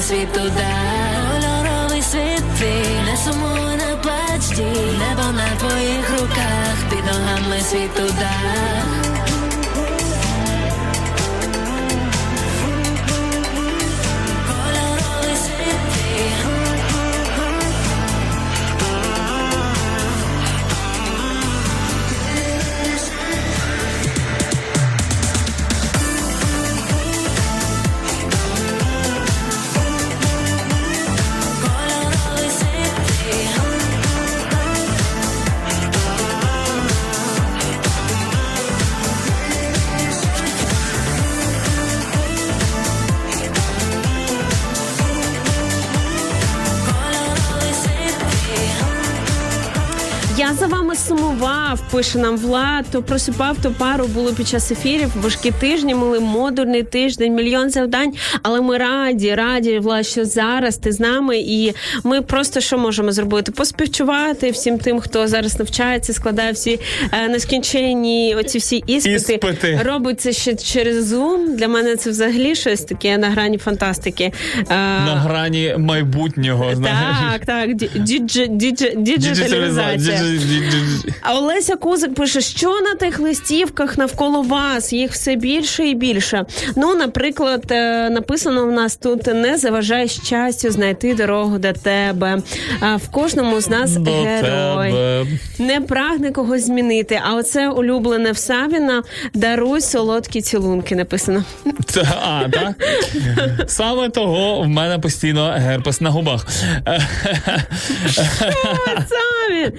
Ногами світ удар Кольоровий світ твій не сумуй, не Небо на твоїх руках, під ногами світ удар сумував, пише нам Влад, то просипав, то пару було під час ефірів. Важкі тижні, мали модульний тиждень, мільйон завдань. Але ми раді, раді, Влад, що зараз ти з нами, і ми просто що можемо зробити? Поспівчувати всім тим, хто зараз навчається, складає всі е, нескінченні оці всі іспити. Іспити. Робить це ще через Zoom. Для мене це взагалі щось таке на грані фантастики. Е, На грані майбутнього, знаєш. так, так, ді- дідж- дідж- діджиталізація. Діджиталізація. А Олеся Кузик пише, що на тих листівках навколо вас їх все більше і більше. Ну, наприклад, е, написано в нас тут не заважай щастю знайти дорогу до тебе. До тебе. В кожному з нас герой. Не прагне когось змінити. А оце улюблене в Савіна даруй солодкі цілунки. Написано. Це- А, так? Саме того в мене постійно герпес на губах. Савін!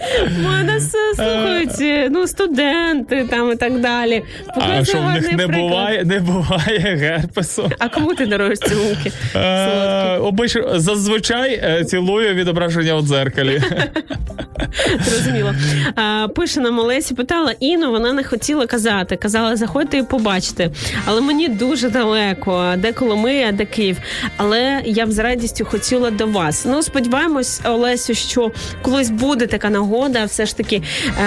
Мене все слухаю. Е, ну, студенти там і так далі. А що в них не приклад. буває, не буває герпесу. А кому ти даруєш цілунки? Обично зазвичай е, цілую відображення у дзеркалі. Зрозуміло. Пише нам Олесі, питала Іну, вона не хотіла казати. Казала, заходьте і побачите. Але мені дуже далеко, де Коломия, де Київ. Але я б з радістю хотіла до вас. Ну, сподіваємось, Олесю, що колись буде така нагода, все ж таки, е,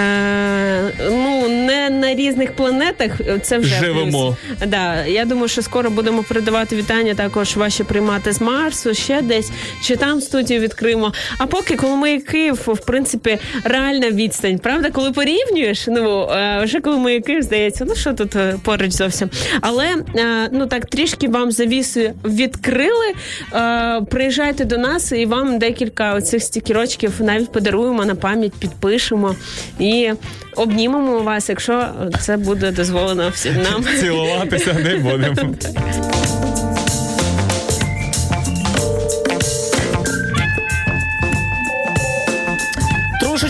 ну, не на різних планетах. Це вже Живемо. плюс. Да, я думаю, що скоро будемо передавати вітання також ваші приймати з Марсу, ще десь, чи там студію відкриємо. А поки Коломия Київ, в принципі, реальна відстань. Правда, коли порівнюєш, ну е, вже Коломия Київ здається, ну що тут е, поруч зовсім. Але е, ну так трішки вам завіси відкрили. Е, Приїжджайте до нас і вам декілька оцих стікерочків навіть подаруємо на пам'ять, підпишемо і обнімемо вас, якщо це буде дозволено всім нам. Цілуватися не будемо.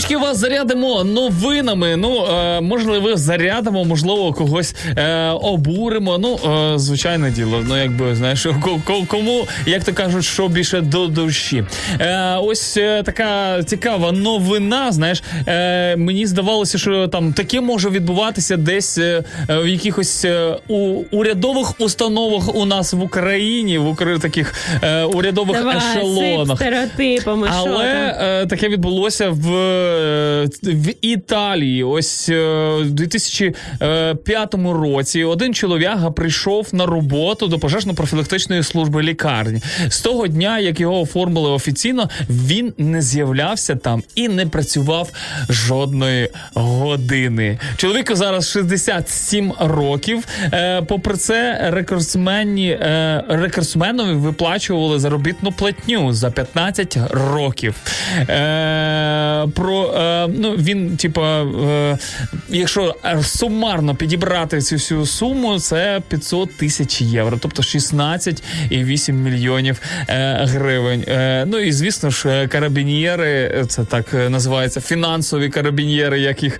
Трошечки вас зарядимо новинами. Ну, е, можливо, зарядимо, можливо, когось е, обуримо. Ну, е, звичайне діло. Ну, якби знаєш, ко- ко- кому, як то кажуть, що більше до душі. Е, ось е, така цікава новина. Знаєш, е, мені здавалося, що там таке може відбуватися десь е, е, в якихось е, у, урядових установах у нас в Україні, в Украї таких е, урядових Давай, ешелонах. сип стереотипами. що Але е, таке відбулося в, в Італії. Ось е, в 2005 році один чолов'яга прийшов на роботу до пожежно-профілактичної служби лікарні. З того дня, як його оформили офіційно, він не з'являвся там і не працював жодної години. Чоловіку зараз 67 років. Е, попри це, рекордсменні е, рекордсменові виплачували заробітну платню за 15 років. Е, про е, ну він, типа, е, якщо е, сумарно підібрати цю всю суму, це 500 тисяч євро, тобто 16,8 мільйонів е, гривень. Е, ну і звісно ж, е, карабінєри, це так називається фінансові карабінєри, як їх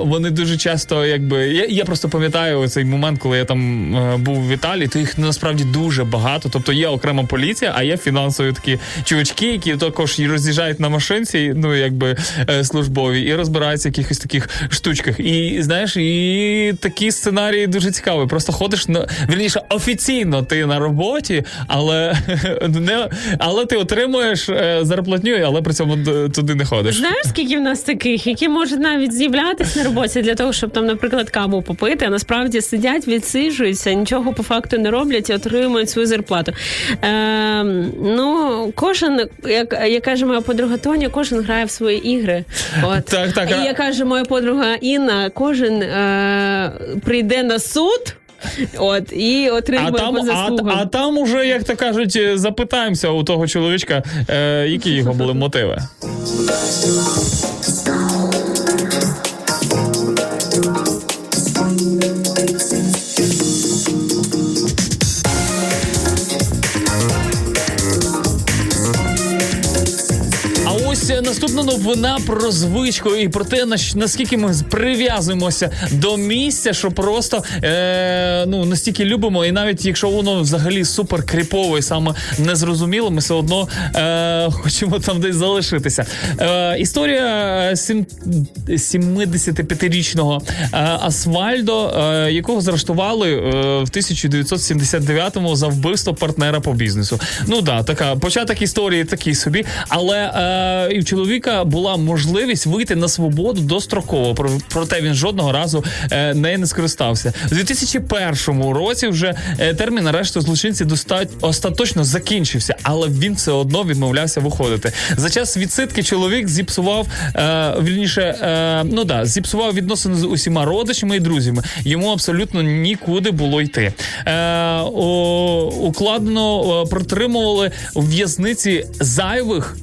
вони дуже часто, якби я, я просто пам'ятаю цей момент, коли я там був в Італії, то їх насправді дуже багато. Тобто є окрема поліція, а є фінансові такі чувачки, які також і роз'їжджають на машинці, ну якби службові, і розбираються в якихось таких штучках. І знаєш, і такі сценарії дуже цікаві. Просто ходиш на вірніше офіційно ти на роботі, але не але ти отримуєш е, зарплатню, але при цьому туди не ходиш. Знаєш, скільки в нас таких, які можуть навіть з'являтися на роботі для того, щоб там, наприклад, каву попити, а насправді сидять, відсиджуються, нічого по факту не роблять і отримують свою зарплату. Е, ну, кожен, як, як каже моя подруга Тоня, кожен грає в свої ігри. От. Так, так, І а- як каже моя подруга Інна, кожен е, прийде на суд. От і А отримує там, по а, заслугам. а там уже, як то кажуть, е, запитаємося у того чоловічка, е, які його були мотиви. Наступна новина про звичку і про те, наскільки ми прив'язуємося до місця, що просто е, ну настільки любимо, і навіть якщо воно взагалі супер кріпове і саме незрозуміло, ми все одно е, хочемо там десь залишитися. Е, історія сім- 75-річного е, Асвальдо, е, якого заарештували е, в 1979-му за вбивство партнера по бізнесу. Ну да, така початок історії такий собі, але е, і в чоловіка була можливість вийти на свободу достроково. Про- Проте він жодного разу е, нею не скористався. У 2001 році вже е, термін арешту злочинців достать остаточно закінчився, але він все одно відмовлявся виходити. За час відсидки чоловік зіпсував е, вільніше, е, ну да, зіпсував відносини з усіма родичами і друзями. Йому абсолютно нікуди було йти. Е, о, укладено е, протримували у в'язниці зайвих.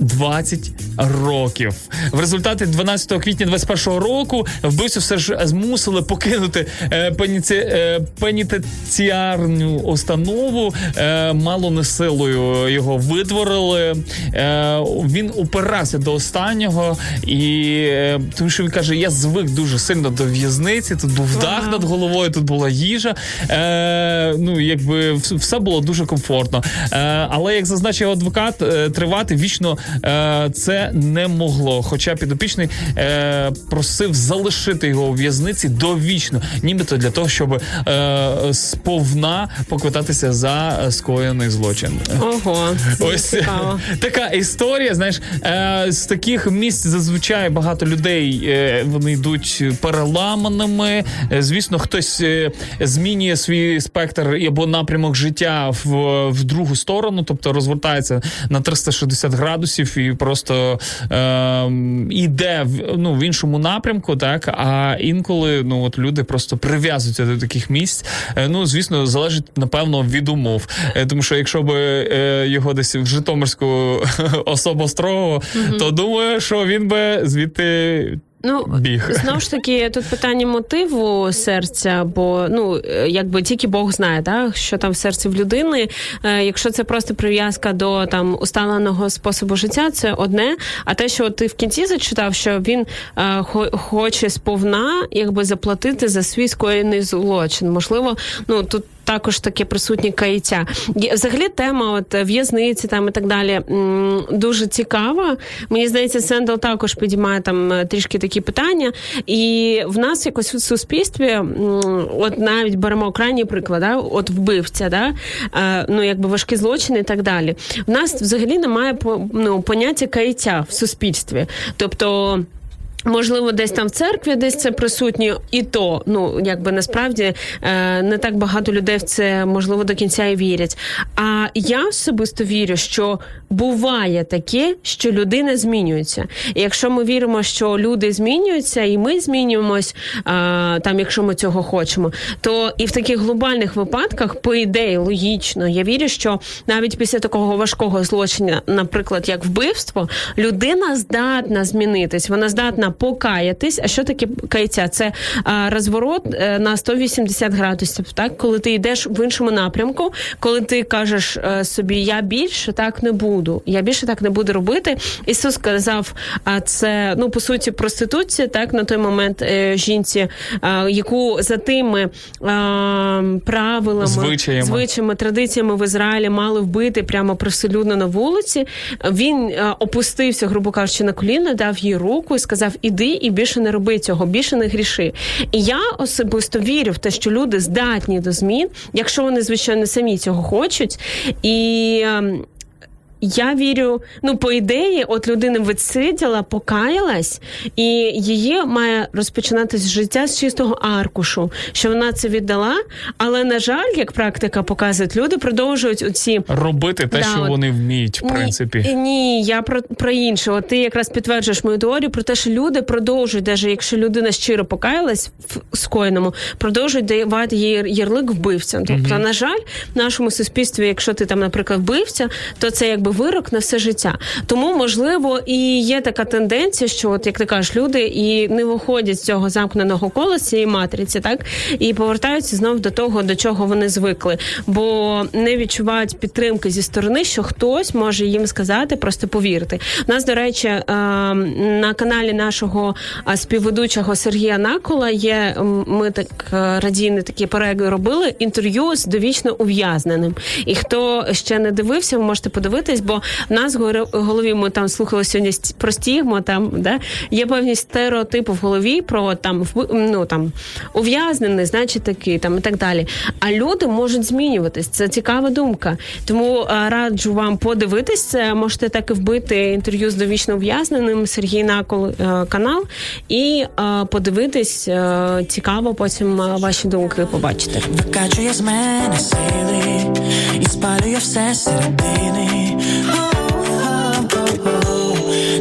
20 років. В результаті 12 квітня 21 року вбивцю все ж змусили покинути е, пеніці, е, пенітенціарну установу. Е, мало не силою його видворили. Е, він упирався до останнього, і е, тому що він каже: я звик дуже сильно до в'язниці. Тут був дах над головою, тут була їжа. Е, ну якби все було дуже комфортно. Е, але як зазначив адвокат, е, тривати вічно е, це не могло. Хоча підопічний е, просив залишити його у в'язниці довічно, нібито для того, щоб е, сповна поквитатися за скоєний злочин. Ого, Ось цікаво. така історія. Знаєш, е, з таких місць зазвичай багато людей е, вони йдуть переламаними. Звісно, хтось е, змінює свій спектр або напрямок життя в, в другу сторону, тобто розвертається на 360 градусів і просто е, йде в, ну, в іншому напрямку, так а інколи ну от люди просто прив'язуються до таких місць. Е, ну звісно, залежить напевно від умов. Е, тому що якщо би е, його десь в Житомирську особострого, то думаю, що він би звідти. Ну, Біг. знову ж таки, тут питання мотиву серця, бо ну якби тільки Бог знає, так, що там в серці в людини. Е, якщо це просто прив'язка до там усталеного способу життя, це одне. А те, що ти в кінці зачитав, що він е, хо- хоче сповна якби заплатити за свій скоєний злочин. Можливо, ну тут. Також таке присутнє каяття. Взагалі тема от в'язниці там і так далі дуже цікава. Мені здається, Сендел також підіймає там е, трішки такі питання. І в нас якось в суспільстві, от навіть беремо крайній приклад, да, от вбивця, да, е, ну якби важкі злочини і так далі. В нас взагалі немає ну, поняття каяття в суспільстві. Тобто. Можливо, десь там в церкві, десь це присутнє, і то ну якби насправді е, не так багато людей в це можливо до кінця і вірять. А я особисто вірю, що буває таке, що людина змінюється. І якщо ми віримо, що люди змінюються, і ми змінюємось, е, там, якщо ми цього хочемо, то і в таких глобальних випадках, по ідеї, логічно, я вірю, що навіть після такого важкого злочину, наприклад, як вбивство, людина здатна змінитись, вона здатна покаятись. А що таке каяття? Це а, розворот е, на 180 градусів. Так, коли ти йдеш в іншому напрямку, коли ти кажеш е, собі, я більше так не буду, я більше так не буду робити. Ісус сказав, а це ну по суті проституція, так на той момент е, жінці, яку за тими правилами, Звичаями. звичаями, традиціями в Ізраїлі мали вбити прямо привселюдно на вулиці. Він опустився, грубо кажучи, на коліна, дав їй руку і сказав: Іди і більше не роби цього, більше не гріши. І я особисто вірю в те, що люди здатні до змін, якщо вони звичайно самі цього хочуть. І ем, я вірю, ну по ідеї, от людина відсиділа, покаялась, і її має розпочинатись життя з чистого аркушу, що вона це віддала. Але на жаль, як практика показує, люди продовжують оці Робити те, Да, що от- вони вміють, в принципі. ні, ні, я про, про інше. От ти якраз підтверджуєш мою теорію про те, що люди продовжують, навіть якщо людина щиро покаялась в скоєному, продовжують давати їй ярлик вбивцям. Тобто, на жаль, в нашому суспільстві, якщо ти там, наприклад, вбивця, то це якби вирок на все життя. Тому, можливо, і є така тенденція, що, от як ти кажеш, люди і не виходять з цього замкненого кола, цієї матриці, так і повертаються знов до того, до чого вони звикли, бо не відчувають підтримки зі сторони, що хтось може їм сказати, просто повірити. У нас, до речі, е, на каналі нашого е, співведучого Сергія Накола є. Ми так е, такі перегляди робили інтерв'ю з довічно ув'язненим. І хто ще не дивився, ви можете подивитись, бо в нас в голові ми там слухали сьогодні про стігму. Там да є певні стереотипи в голові про там ну там ув'язнений, значить такий там і так далі. А люди можуть змінюватись. Це цікава думка. Тому е, раджу вам подивитись. Можете так і вбити інтерв'ю з довічно ув'язненим Сергій Накол е, канал і е, подивитись. Цікаво, потім ваші думки побачите. Викачує з мене сили і спалює все середини.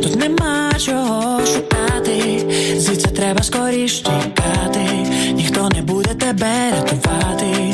Тут нема чого шукати, звідси треба скоріш тікати. Ніхто не буде тебе рятувати.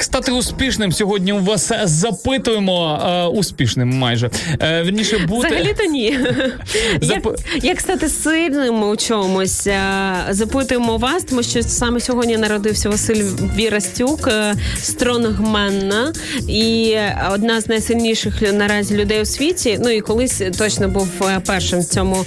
Як стати успішним? Сьогодні у вас запитуємо е, успішним майже. Е, вірніше бути. Взагалі-то ні. як, Зап- як стати сильним у чомусь? Е, Запитуємо вас, тому що саме сьогодні народився Василь Вірастюк, е, стронгменна і одна з найсильніших наразі людей у світі. Ну і колись точно був е, першим в цьому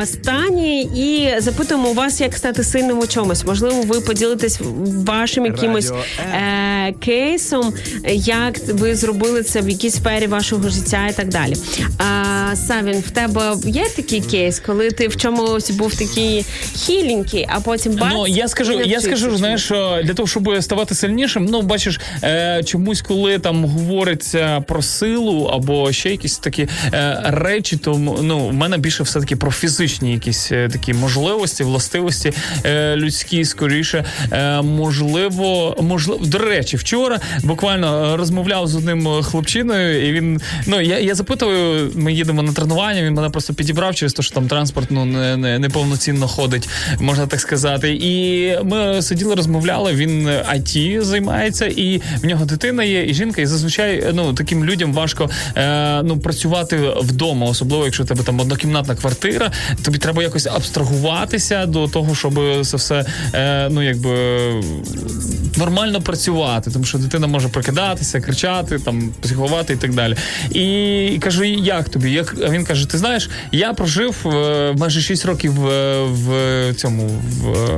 е, стані. І запитуємо вас, як стати сильним у чомусь. Можливо, ви поділитесь вашим якимось Радіо е, кейсом, як ви зробили це в якійсь сфері вашого життя і так далі. А, Савін, в тебе є такий кейс, коли ти в чомусь був такий хіленький, а потім бац, Ну я скажу, я скажу, знаєш, що для того, щоб ставати сильнішим, ну бачиш, е, чомусь, коли там говориться про силу або ще якісь такі е, речі, то ну в мене більше все таки про фізичні якісь е, такі можливості, властивості е, людські, скоріше. Е, можливо, можливо, до речі, вчора буквально е, розмовляв з одним е, хлопчиною, і він ну я, я запитую, ми їдемо на тренування. Він мене просто підібрав через те, що там транспорт ну не, не, неповноцінно ходить, можна так сказати. І ми сиділи, розмовляли. Він IT займається, і в нього дитина є, і жінка. І зазвичай ну таким людям важко е, ну працювати вдома, особливо якщо у тебе там однокімнатна квартира. Тобі треба якось абстрагуватися до того, щоб це все е, ну якби нормально працювати, тому що дитина може прокидатися, кричати, там психувати і так далі. І кажу, як тобі? Як він каже: Ти знаєш, я прожив е, майже 6 років е, в цьому в.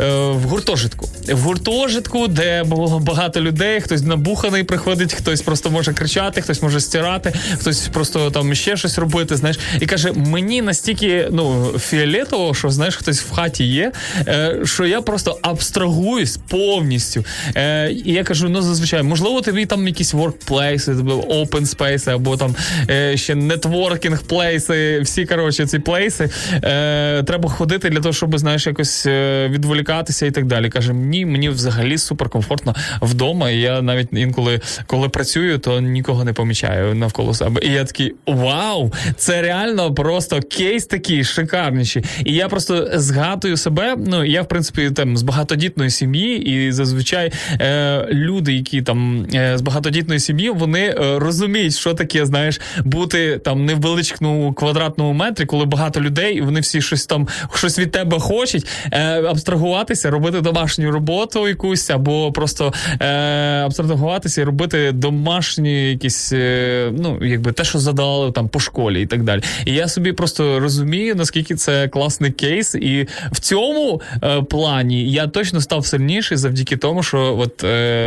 е, в гуртожитку. В гуртожитку, де було багато людей, хтось набуханий приходить, хтось просто може кричати, хтось може стирати, хтось просто там ще щось робити. Знаєш, і каже: мені настільки ну фіолетово, що знаєш, хтось в хаті є, е, що я просто абстрагуюсь повністю. Е, і я кажу: ну зазвичай, можливо, тобі там якісь workplace, open space, або там е, ще networking плейси, всі коротше ці плейси. Е, треба ходити для того, щоб знаєш, якось е, відволікатися і так далі. Каже, ні, мені взагалі суперкомфортно вдома. І я навіть інколи коли працюю, то нікого не помічаю навколо себе. І я такий вау! Це реально просто кейс такий шикарніший. І я просто згадую себе. Ну я в принципі там з багатодітної сім'ї, і зазвичай е, люди, які там е, з багатодітної сім'ї, вони е, розуміють, що таке, знаєш, бути там не в величкому квадратному метрі, коли багато людей, і вони всі щось там щось від тебе хочуть, е, абстрагуватися, робити домашню роботу якусь, або просто абстрагуватися і робити домашні якісь, ну якби те, що задали там по школі і так далі. І я собі просто розумію, наскільки це класний кейс, і в цьому плані я точно став сильніший завдяки тому, що от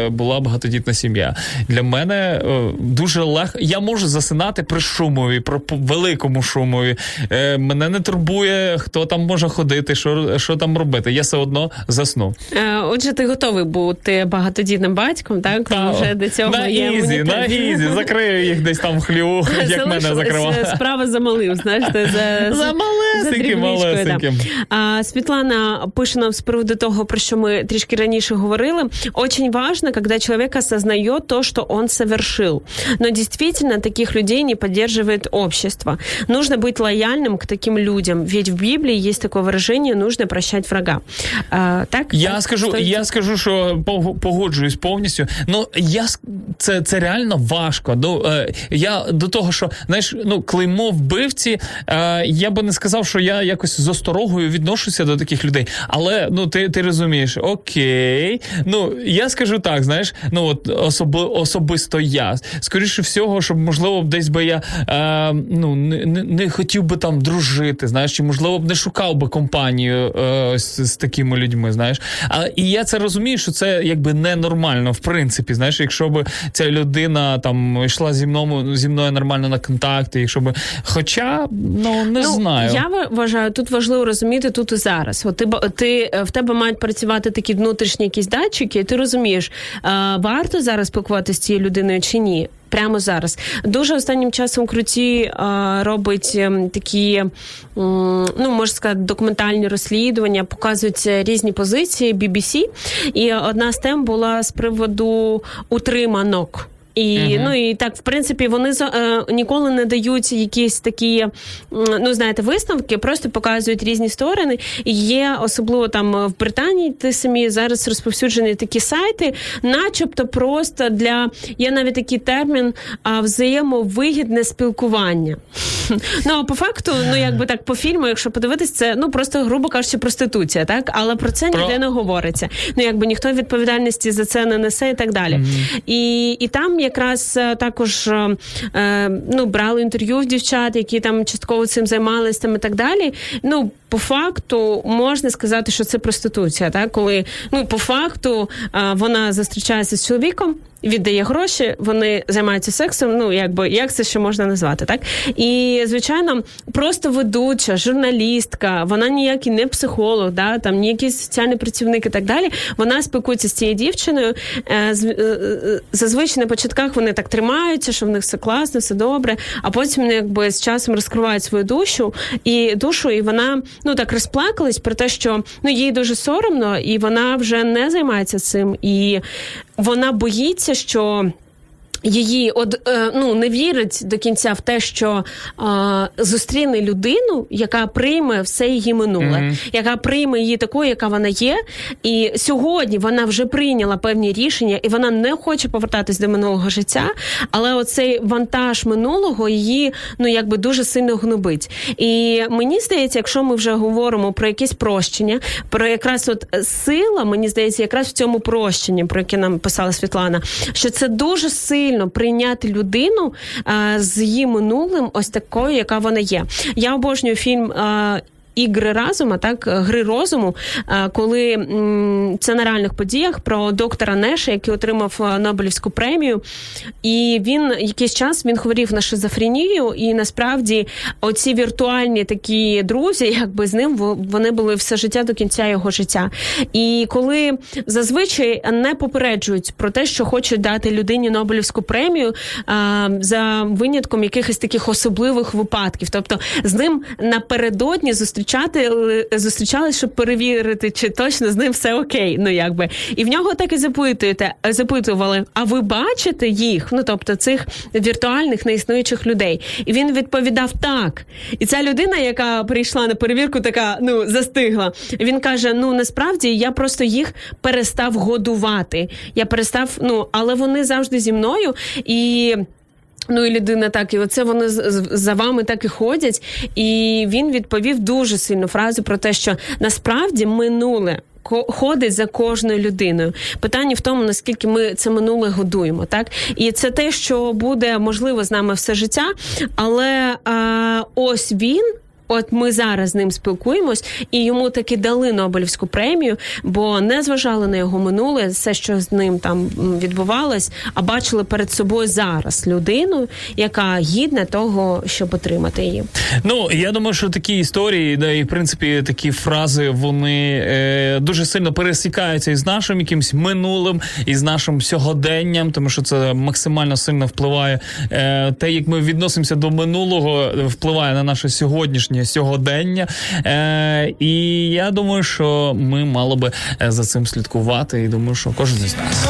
була багатодітна сім'я. Для мене е, дуже легко. Я можу засинати при шумові, при по- великому шумові. Е, мене не турбує, хто там може ходити, що, що там робити. Я все одно засну. Е, Отже, ти готовий бути багатодітним батьком, так? Та, Вже до цього на easy, на easy, закрию їх десь там в хліву, як мене закривали. е, Справа за малим, знаєш, за, За малесеньким, малесеньким. А, Светлана пише нам з приводу того, про що ми трішки раніше говорили. Очень важно, когда человек осознает то, что он совершил. Но действительно таких людей не поддерживает общество. Нужно быть лояльным к таким людям, ведь в Библии есть такое выражение «нужно прощать врага». А, так? Я Так? скажу, Стоїть? я скажу, що пог- погоджуюсь повністю. Ну я с- це, це реально важко. Ну е, я до того, що знаєш, ну клеймо вбивці. Е, я би не сказав, що я якось з осторогою відношуся до таких людей. Але ну ти, ти розумієш, окей. Ну я скажу так, знаєш, ну от особи, особисто я. Скоріше всього, щоб можливо десь би я е, ну не, не, не хотів би там дружити, знаєш, чи можливо б не шукав би компанію е, з, з такими людьми, знаєш. А і я це розумію, що це якби ненормально, в принципі. Знаєш, якщо б ця людина там йшла зі мною зі мною нормально на контакти, якщо б. Хоча ну не знаю. Я вважаю, тут важливо розуміти тут і зараз. От ти ти е, в тебе мають працювати такі внутрішні якісь датчики, і ти розумієш, е, варто зараз спілкуватися з цією людиною чи ні. Прямо зараз дуже останнім часом круті а, робить ем, такі, ну можна сказати, документальні розслідування, показуються різні позиції BBC. І одна з тем була з приводу утриманок. І ну і так, в принципі, вони е, ніколи не дають якісь такі, ну знаєте, висновки, просто показують різні сторони. І є особливо там е, в Британії, ти самі зараз розповсюджені такі сайти, начебто просто для є навіть такий термін а, взаємовигідне спілкування. Ну а по факту, ну якби так по фільму, якщо подивитись, це ну просто грубо кажучи, проституція, так але про це Про- ніде не говориться. Ну якби ніхто відповідальності за це не несе і так далі. І, і там якраз е, також е, е, ну брали інтерв'ю в дівчат, які там частково цим займалися там і так далі. Ну по факту можна сказати, що це проституція, так коли ну по факту вона зустрічається з чоловіком. Віддає гроші, вони займаються сексом. Ну якби як це ще можна назвати, так і звичайно, просто ведуча, журналістка, вона ніякий не психолог, да там ні якийсь соціальний працівник і так далі. Вона спілкується з цією дівчиною. Е, е, е, Зазвичай на початках вони так тримаються, що в них все класно, все добре. А потім якби з часом розкривають свою душу і душу, і вона ну так розплакалась про те, що ну їй дуже соромно, і вона вже не займається цим, і вона боїться, що. Її от е, ну не вірить до кінця в те, що е, зустріне людину, яка прийме все її минуле, яка прийме її такою, яка вона є. І сьогодні вона вже прийняла певні рішення, і вона не хоче повертатись до минулого життя. Але оцей вантаж минулого її ну якби дуже сильно гнобить. І мені здається, якщо ми вже говоримо про якесь прощення, про якраз от сила, мені здається, якраз в цьому прощенні, про яке нам писала Світлана, що це дуже сильно прийняти людину з її минулим, ось такою, яка вона є. Я обожнюю фільм. Ігри разума, так гри розуму, е, коли це на реальних подіях про доктора Неша, який отримав е, Нобелівську премію. І він якийсь час він хворів на шизофренію, і насправді оці віртуальні такі друзі, якби з ним вони були все життя до кінця його життя. І коли зазвичай не попереджують про те, що хочуть дати людині Нобелівську премію за винятком якихось таких особливих випадків, тобто з ним напередодні зустрічати зустрічались, щоб перевірити, чи точно з ним все окей. Ну якби і в нього так і запитуєте, запитували: а ви бачите їх? Ну тобто цих віртуальних неіснуючих людей. І він відповідав так. І ця людина, яка прийшла на перевірку, така ну застигла. Він каже: Ну насправді я просто їх перестав годувати. Я перестав, ну але вони завжди зі мною і. Ну і людина так, і оце вони за вами так і ходять. І він відповів дуже сильну фразу про те, що насправді минуле. Ходить за кожною людиною. Питання в тому, наскільки ми це минуле годуємо, так і це те, що буде можливо з нами все життя. Але а, ось він. От ми зараз з ним спілкуємось, і йому таки дали Нобелівську премію, бо не зважали на його минуле, все, що з ним там відбувалось, а бачили перед собою зараз людину, яка гідна того, щоб отримати її. Ну я думаю, що такі історії, да, і в принципі такі фрази вони е, дуже сильно пересікаються із нашим якимсь минулим, і з нашим сьогоденням, тому що це максимально сильно впливає. Е, те, як ми відносимося до минулого, впливає на наше сьогоднішнє сьогодення. Е, і я думаю, що ми мали би е, за цим слідкувати. І думаю, що кожен із нас.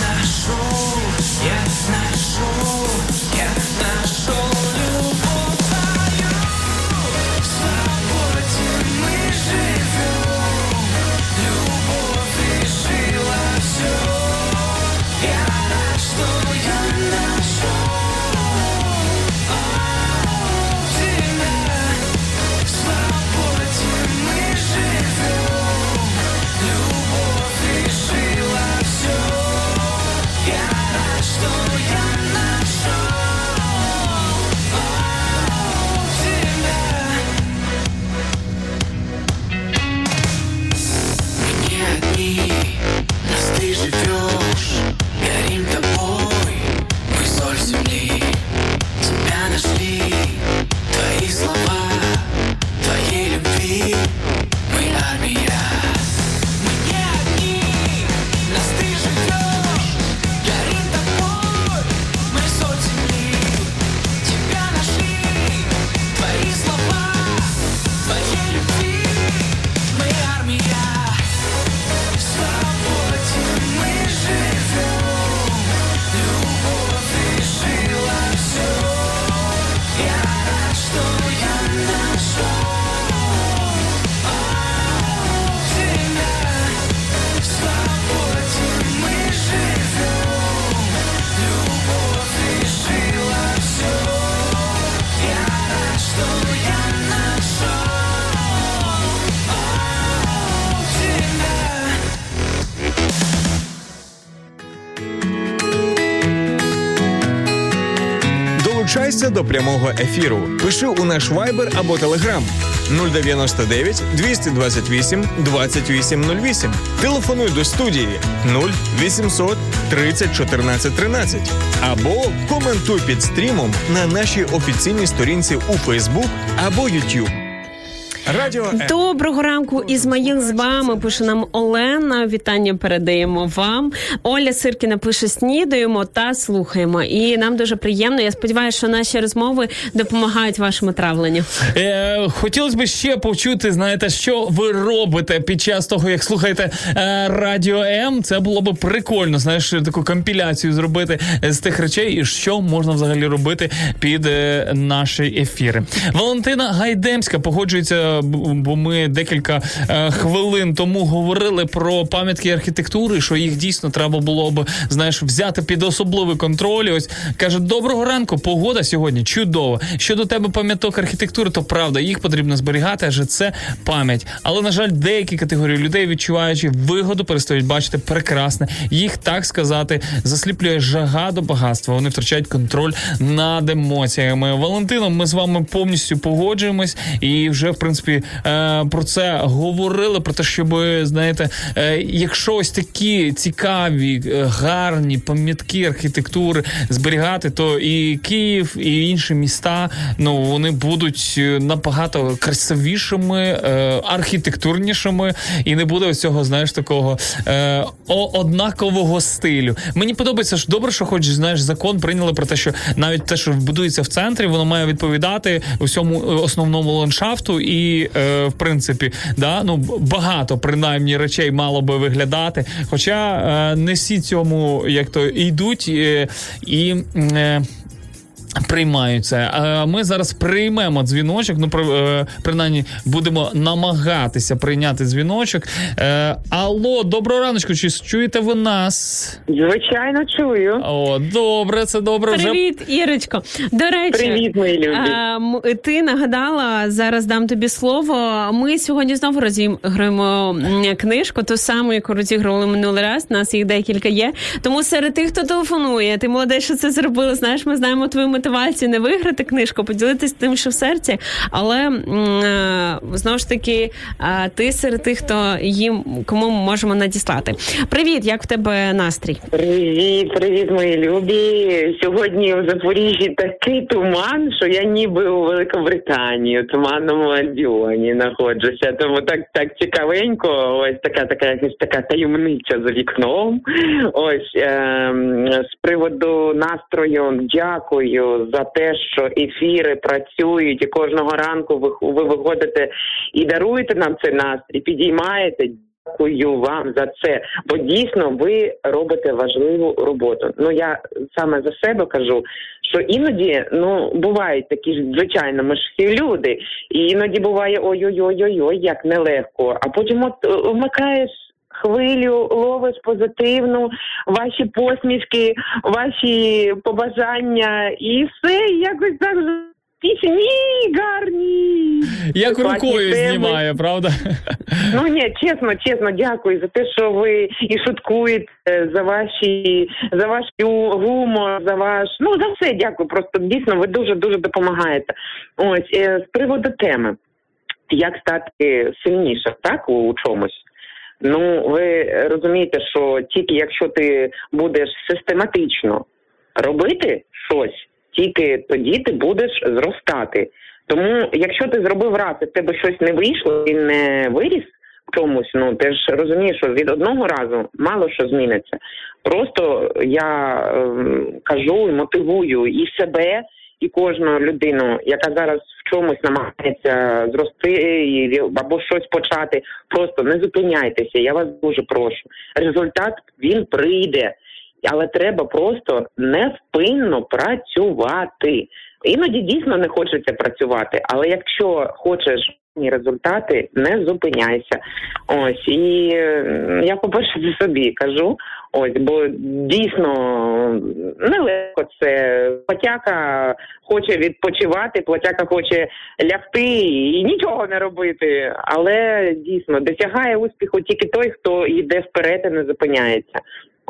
нашел, До прямого ефіру. Пиши у наш Viber або Telegram 099 228 2808. Телефонуй до студії 0800 30 14 13 або коментуй під стрімом на нашій офіційній сторінці у Facebook або YouTube. Радіо Доброго ранку, Ізмаїл з вами. Пише нам Олена. Вітання передаємо вам. Оля Сиркіна пише снідаємо та слухаємо. І нам дуже приємно. Я сподіваюся, що наші розмови допомагають вашому травленню. Е, хотілося б ще почути, знаєте, що ви робите під час того, як слухаєте е, Радіо М. Це було б прикольно, знаєш, таку компіляцію зробити з тих речей, і що можна взагалі робити під е, наші ефіри. Валентина Гайдемська погоджується, бо ми декілька е, хвилин тому говорили про пам'ятки архітектури, що їх дійсно треба було б знаєш взяти під особливий контроль. Ось каже: доброго ранку, погода сьогодні чудова. Щодо тебе пам'яток архітектури, то правда, їх потрібно зберігати, адже це пам'ять. Але на жаль, деякі категорії людей, відчуваючи вигоду, перестають бачити прекрасне. Їх так сказати засліплює жага до багатства. Вони втрачають контроль над емоціями. Валентино, ми з вами повністю погоджуємось і вже в принципі е, про це говорили. Про те, щоб знаєте, якщо ось такі цікаві, е, гарні пам'ятки архітектури зберігати, то і Київ, і інші міста ну вони будуть е, набагато красивішими, е, архітектурнішими, і не буде цього, знаєш, такого е, однакового стилю. Мені подобається що добре, що хоч знаєш, закон прийняли про те, що навіть те, що будується в центрі, воно має відповідати усьому е, основному ландшафту, і е, в принципі, да, ну багато принаймні речей мало би виглядати. Хоча е, не всі цьому як то йдуть е, і. Е, Приймають це. А Ми зараз приймемо дзвіночок. Ну е, принаймні будемо намагатися прийняти дзвіночок. Е, Алло, доброго раночку. Чи чуєте ви нас? Звичайно, чую. О, добре, це добре. Вже Привіт, Ірочко. До речі, Привіт, мої любі. ти нагадала зараз дам тобі слово. Ми сьогодні знову розіграємо книжку, ту саму, яку розігрували минулий раз. Нас їх декілька є. Тому серед тих, хто телефонує, ти молодець, що це зробила. Знаєш, ми знаємо твою мотивацію не виграти книжку, поділитись тим, що в серці. Але е, знову ж таки, е, ти серед тих, хто їм кому можемо надіслати. Привіт, як в тебе настрій? Привіт, привіт, мої любі. Сьогодні в Запоріжжі такий туман, що я ніби у Великобританії, у туманному Альбіоні знаходжуся. Тому так так цікавенько. Ось така така якась така таємниця за вікном. Ось ем, з приводу настрою, дякую за те, що ефіри працюють і кожного ранку ви, ви виходите і даруєте нам цей настрій, підіймаєте. Дякую вам за це, бо дійсно ви робите важливу роботу. Ну я саме за себе кажу, що іноді ну бувають такі ж звичайно, ми ж всі люди, і іноді буває ой-ой-ой-ой, як нелегко. А потім от вмикаєш. Хвилю ловиш позитивну, ваші посмішки, ваші побажання, і все і якось так же пісні гарні. як рукою теми. знімає, правда? Ну ні, чесно, чесно, дякую за те, що ви і шуткуєте за ваші за ваш гумор, за ваш ну за все дякую. Просто дійсно ви дуже дуже допомагаєте. Ось е, з приводу теми, як стати сильнішим, так у чомусь. Ну, ви розумієте, що тільки якщо ти будеш систематично робити щось, тільки тоді ти будеш зростати. Тому, якщо ти зробив раз і в тебе щось не вийшло і не виріс в чомусь, ну ти ж розумієш, що від одного разу мало що зміниться. Просто я ем, кажу і мотивую і себе, і кожну людину, яка зараз в чомусь намагається зрости або щось почати. Просто не зупиняйтеся. Я вас дуже прошу. Результат він прийде. Але треба просто невпинно працювати. Іноді дійсно не хочеться працювати, але якщо хочеш результати, не зупиняйся. Ось і я по-перше за собі кажу. Ось, бо дійсно нелегко це. Платяка хоче відпочивати, платяка хоче лягти і нічого не робити. Але дійсно досягає успіху тільки той, хто йде вперед і не зупиняється.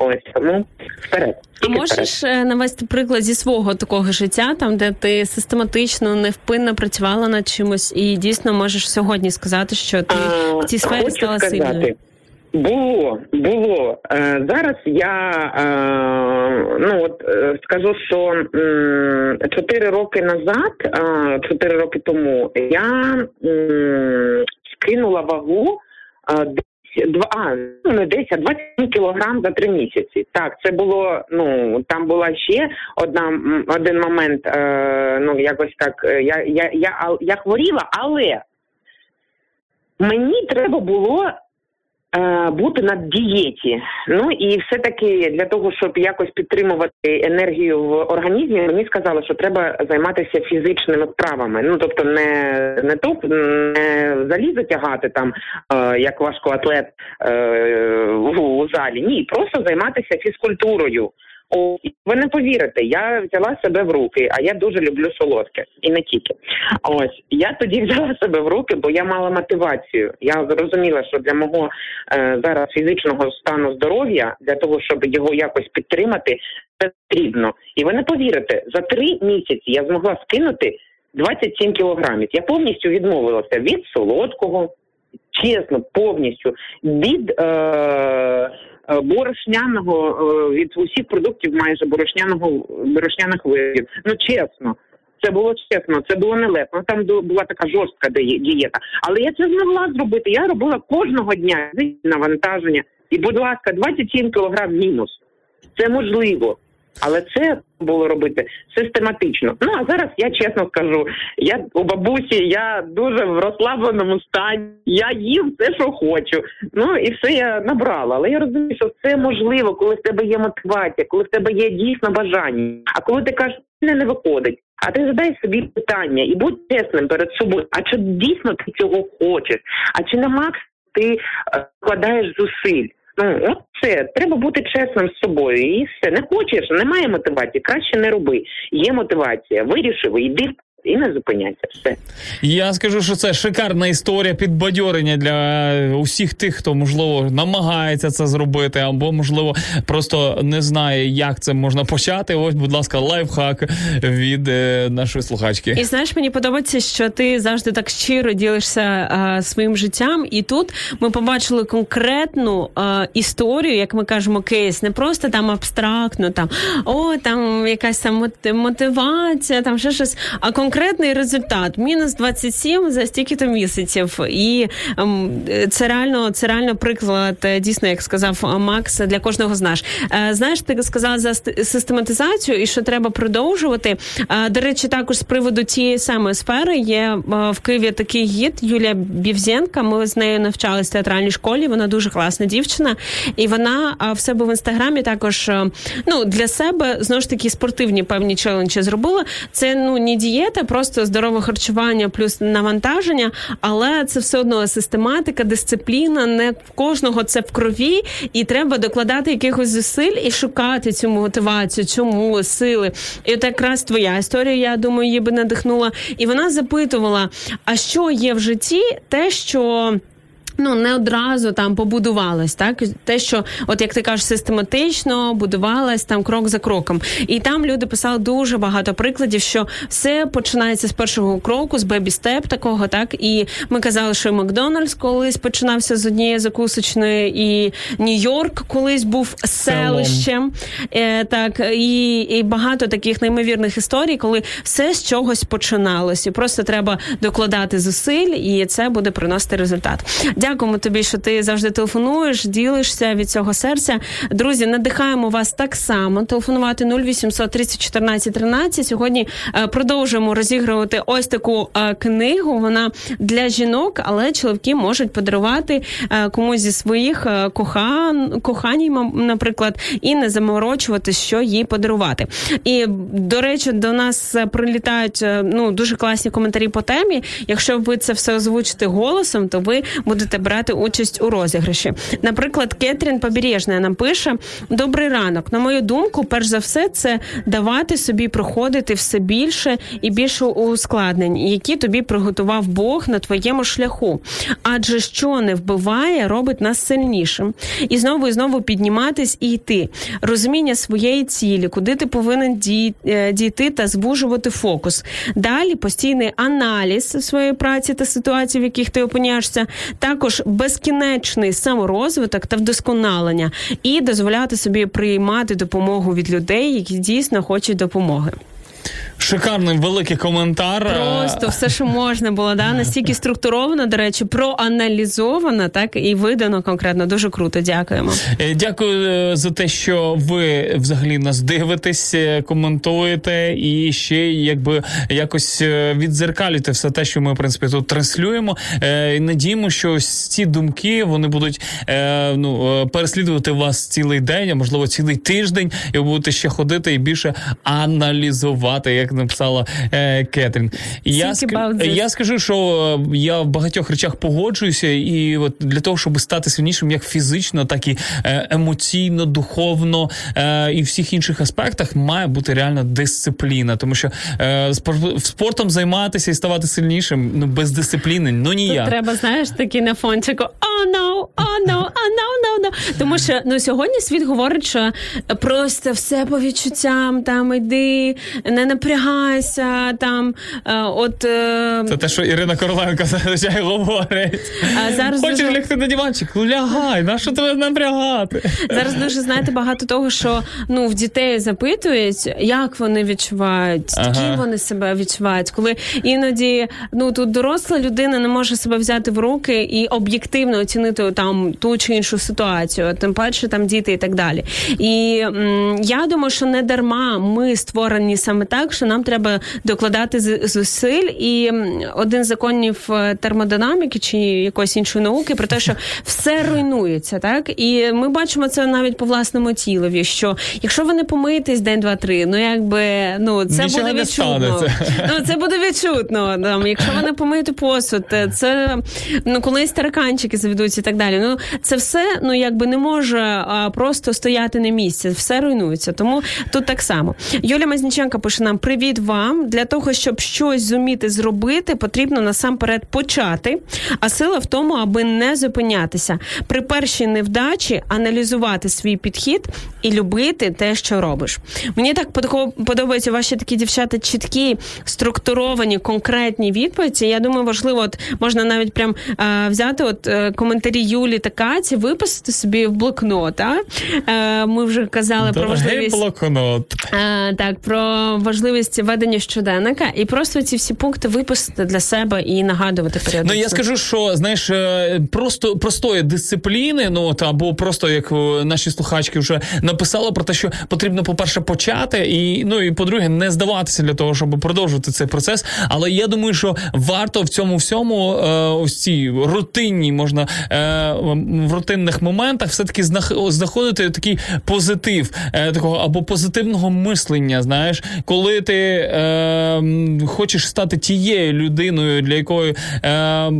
Ось тому вперед. А можеш е, навести приклад зі свого такого життя, там де ти систематично, невпинно працювала над чимось, і дійсно можеш сьогодні сказати, що ти в цій сфері Хочу стала сказати, сильною. Було, було. Е, зараз я е, ну от скажу, що чотири роки назад, чотири роки тому, я скинула вагу два, а, ну не 10, а 27 кілограм за три місяці. Так, це було, ну там була ще одна один момент, е, ну якось так. е, Я, я, я, я хворіла, але мені треба було бути на дієті. Ну і все-таки для того, щоб якось підтримувати енергію в організмі, мені сказали, що треба займатися фізичними вправами. Ну тобто не, не топ, не залізо тягати там, е, як важкоатлет е, у залі. Ні, просто займатися фізкультурою. Ви не повірите, я взяла себе в руки, а я дуже люблю солодке і не тільки. Ось я тоді взяла себе в руки, бо я мала мотивацію. Я зрозуміла, що для мого е, зараз фізичного стану здоров'я, для того, щоб його якось підтримати, це потрібно. І ви не повірите, за три місяці я змогла скинути 27 кілограмів. Я повністю відмовилася від солодкого, чесно, повністю від е, борошняного, е, від усіх продуктів майже борошняного борошняних видів. Ну чесно. Це було чесно, це було нелепо. Ну, Там була така жорстка дієта. Але я це змогла зробити. Я робила кожного дня навантаження. І, будь ласка, 27 кілограм мінус. Це можливо. Але це було робити систематично. Ну а зараз я чесно скажу, я у бабусі, я дуже в розслабленому стані. Я їм все, що хочу. Ну і все я набрала. Але я розумію, що це можливо, коли в тебе є мотивація, коли в тебе є дійсно бажання. А коли ти кажеш, не не виходить. А ти задай собі питання і будь чесним перед собою. А чи дійсно ти цього хочеш? А чи на макс ти е, вкладаєш зусиль? Ну, от це треба бути чесним з собою. І все не хочеш, немає мотивації. Краще не роби. Є мотивація. Вирішив, йди і не зупиняйся. Все. Я скажу, що це шикарна історія підбадьорення для усіх тих, хто можливо намагається це зробити, або можливо просто не знає, як це можна почати. Ось, будь ласка, лайфхак від е, нашої слухачки. І знаєш, мені подобається, що ти завжди так щиро ділишся а, своїм життям. І тут ми побачили конкретну а, історію, як ми кажемо, кейс, не просто там абстрактно, там о, там якась там мотивація, там ще щось, а конкретний результат мінус 27 за стільки-то місяців. І ем, це реально, це реально приклад, е, дійсно, як сказав Макс, для кожного з нас. Е, Знаєш, ти сказала за ст- систематизацію і що треба продовжувати. Е, До речі, також з приводу тієї самої сфери є в Києві такий гід Юлія Бівзенка. Ми з нею навчалися в театральній школі. Вона дуже класна дівчина, і вона в себе в інстаграмі також ну для себе знову ж таки спортивні певні челенджі зробила. Це ну не дієта, просто здорове харчування плюс навантаження, але це все одно систематика, дисципліна. Не в кожного це в крові, і треба докладати якихось зусиль і шукати цю мотивацію, чому сили. І от якраз твоя історія, я думаю, її би надихнула. І вона запитувала: а що є в житті, те, що. Ну, не одразу там побудувалось, так те, що, от як ти кажеш, систематично будувалось там крок за кроком. І там люди писали дуже багато прикладів, що все починається з першого кроку, з бебі-степ такого, так і ми казали, що Макдональдс колись починався з однієї закусочної, і Нью-Йорк колись був селищем. Е, так і, і багато таких неймовірних історій, коли все з чогось починалось, і просто треба докладати зусиль, і це буде приносити результат. Дякуємо тобі, що ти завжди телефонуєш, ділишся від цього серця. Друзі, надихаємо вас так само. Телефонувати 0800 30 14 13. Сьогодні е, продовжуємо розігрувати ось таку е, книгу. Вона для жінок, але чоловіки можуть подарувати е, комусь зі своїх кохан, коханій, наприклад, і не заморочувати, що їй подарувати. І до речі, до нас прилітають ну дуже класні коментарі по темі. Якщо ви це все озвучите голосом, то ви будете та брати участь у розіграші. Наприклад, Кетрін Побережна нам пише: Добрий ранок. На мою думку, перш за все, це давати собі проходити все більше і більше ускладнень, які тобі приготував Бог на твоєму шляху. Адже що не вбиває, робить нас сильнішим. І знову і знову підніматись і йти. Розуміння своєї цілі, куди ти повинен е, дійти та звужувати фокус. Далі постійний аналіз своєї праці та ситуацій, в яких ти опиняєшся, також безкінечний саморозвиток та вдосконалення, і дозволяти собі приймати допомогу від людей, які дійсно хочуть допомоги. Шикарний великий коментар. Просто все, що можна було, да настільки структуровано, до речі, проаналізовано, так і видано конкретно. Дуже круто. Дякуємо. Е, Дякую е, за те, що ви взагалі нас дивитесь, е, коментуєте і ще якби якось е, відзеркалюєте все те, що ми в принципі тут транслюємо. Е, І надіємо, що ось ці думки вони будуть е, ну, е, переслідувати вас цілий день, а можливо цілий тиждень, і ви будете ще ходити і більше аналізувати, як написала е, Кетрін. Я, ск- я скажу, що е, я в багатьох речах погоджуюся, і от для того, щоб стати сильнішим, як фізично, так і е, емоційно, духовно е, і всіх інших аспектах, має бути реальна дисципліна. Тому що е, спор- спортом займатися і ставати сильнішим ну без дисципліни, ну ніяк. треба, знаєш, такі на фончику «Oh no, oh no, oh no, no, no». Тому що ну сьогодні світ говорить, що просто все по відчуттям, там іди, не напрягайся, там е, от е, Це те, що Ірина Короленко зазвичай говорить. А зараз Хочеш дуже- лягти на диванчик? Лягай, на що тебе напрягати? Зараз дуже знаєте багато того, що ну в дітей запитують, як вони відчувають, Ага. ким вони себе відчувають, коли іноді ну тут доросла людина не може себе взяти в руки і об'єктивно оцінити там ту чи іншу ситуацію, тим паче там діти і так далі. І м, я думаю, що не дарма ми створені саме так, що нам треба докладати зусиль. І один з законів е, термодинаміки чи якоїсь іншої науки про те, що все руйнується, так і ми бачимо це навіть по власному тілові. Що якщо ви не помиєтесь день, два, три, ну якби ну це Нічого буде відчутно. Ну це буде відчутно. Там, якщо ви не помиєте посуд, е, це ну колись тараканчики заведуться і так далі. Ну це все ну якби не може а, просто стояти на місці. Все руйнується. Тому тут так само. Юлія Мазніченка пише нам: Привіт вам! Для того, щоб щось зуміти зробити, потрібно насамперед почати. А сила в тому, аби не зупинятися. При першій невдачі аналізувати свій підхід і любити те, що робиш. Мені так подобаються ваші такі дівчата чіткі, структуровані, конкретні відповіді. Я думаю, важливо, от можна навіть прям е, взяти от е, коментарі Юлі та Каті, виписати собі в блокнот. А? Е, ми вже казали про важливість. блокнот. Е, так, про важливість ведення щоденника, і просто ці всі пункти виписати для себе і нагадувати періодично. Ну я скажу, що знаєш, е, просто простої дисципліни, ну от або просто як е, наші слухачки вже написали про те, що потрібно, по-перше, почати, і ну і по-друге, не здаватися для того, щоб продовжувати цей процес. Але я думаю, що варто в цьому всьому е, ось ці рутинні можна в рутинних моментах все-таки знах- знаходити такий позитив, такого або позитивного мислення. Знаєш, коли ти е, хочеш стати тією людиною, для якої е,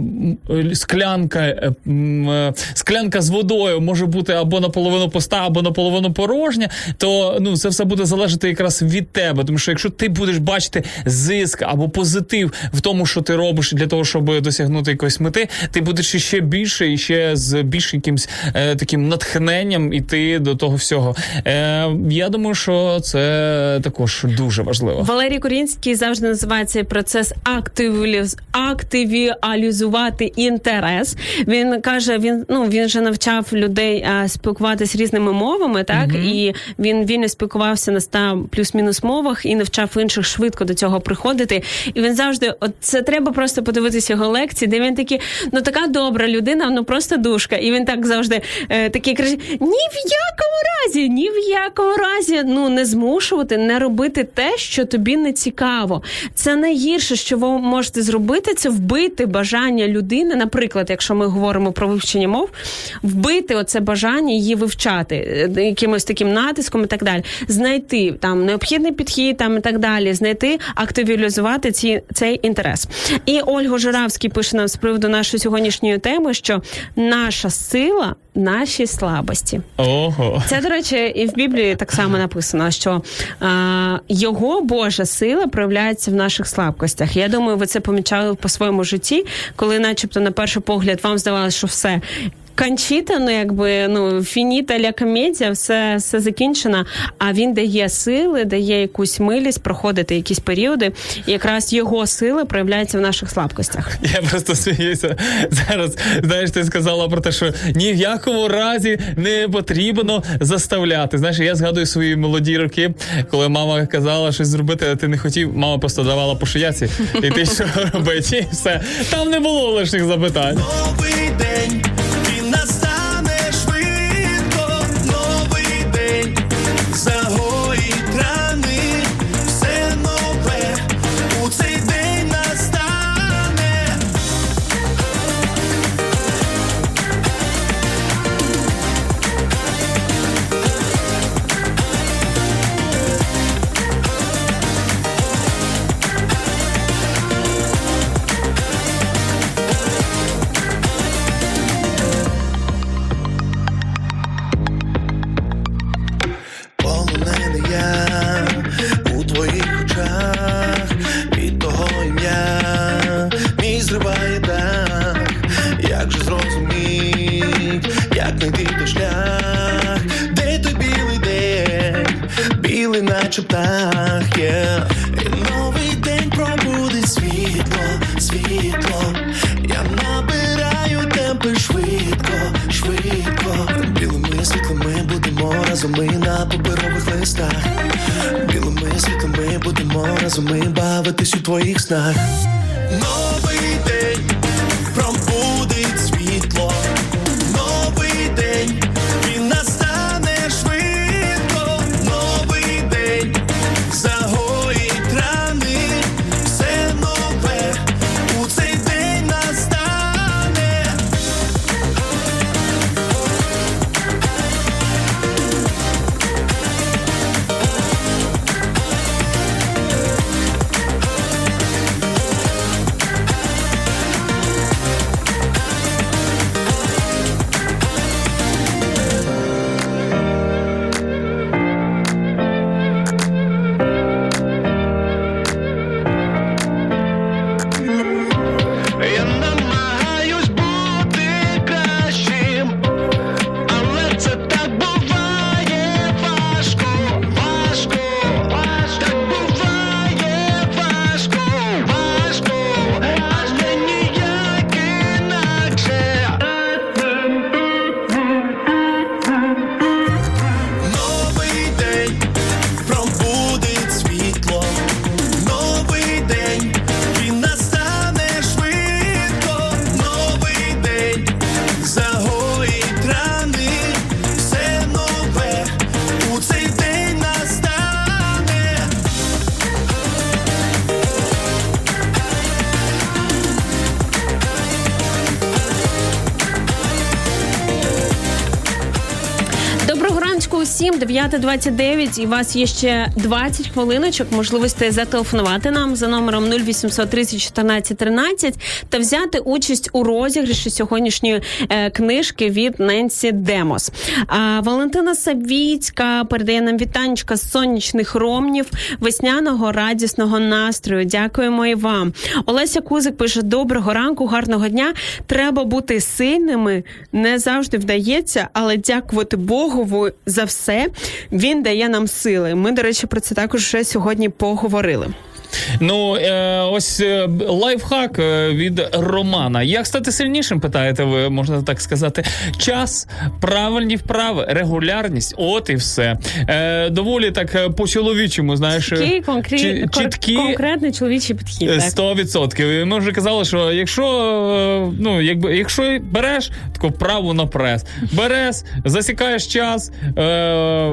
склянка, е, е, склянка з водою може бути або наполовину пуста, або наполовину порожня, то ну це все буде залежати якраз від тебе. Тому що якщо ти будеш бачити зиск або позитив в тому, що ти робиш для того, щоб досягнути якоїсь мети, ти будеш ще більше і ще з більш якимсь е, таким натхненням іти до того всього. Е, я думаю, що це також дуже важливо. Валерій Корінський завжди називає цей процес активіліз... активіалізувати інтерес. Він каже, він ну він же навчав людей а, спілкуватися різними мовами, так і він вільно спілкувався на 100 плюс-мінус мовах і навчав інших швидко до цього приходити. І він завжди, от це треба просто подивитися його лекції, де він такий, ну така добра людина, ну просто душка. І він так завжди е, такий каже: ні в якому разі, ні в якому разі ну не змушувати, не робити те, що тобі не цікаво. Це найгірше, що ви можете зробити, це вбити бажання людини. Наприклад, якщо ми говоримо про вивчення мов, вбити оце бажання її вивчати е, якимось таким натиском і так далі. Знайти там необхідний підхід, там і так далі, знайти, активізувати ці цей інтерес. І Ольга Жиравський пише нам з приводу нашої сьогоднішньої теми, що наша сила наші слабості. Ого. Це, до речі, і в Біблії так само написано, що е, його Божа сила проявляється в наших слабкостях. Я думаю, ви це помічали по своєму житті, коли, начебто, на перший погляд, вам здавалося, що все. Кончіта, ну якби ну фініта ля комедія, все, все закінчено. А він дає сили, дає якусь милість проходити якісь періоди. І якраз його сила проявляється в наших слабкостях. Я просто сміюся зараз. Знаєш, ти сказала про те, що ні в якому разі не потрібно заставляти. Знаєш, я згадую свої молоді роки, коли мама казала щось зробити, а ти не хотів. Мама просто давала по шияці, і ти що робити? І все. Там не було лишніх запитань. Новий день, 29 і у вас є ще 20 хвилиночок можливості зателефонувати нам за номером 0800 30 14 13 та взяти участь у розіграші сьогоднішньої е, книжки від Ненсі Демос. А Валентина Савіцька передає нам вітанечка з сонячних ромнів, весняного радісного настрою. Дякуємо і вам. Олеся Кузик пише: Доброго ранку, гарного дня. Треба бути сильними, не завжди вдається, але дякувати Богову за все. Він дає нам сили. Ми, до речі, про це також вже сьогодні поговорили. Ну, е, ось е, лайфхак е, від Романа. Як стати сильнішим, питаєте ви, можна так сказати. Час, правильні вправи, регулярність, от і все. Е, доволі так е, по-чоловічому, знаєш. Е, конкрет, чи- чіткі, конкретний чоловічий підхід. Сто відсотків. Ми вже казали, що якщо ну якби якщо береш таку вправу на прес, береш, засікаєш час, е,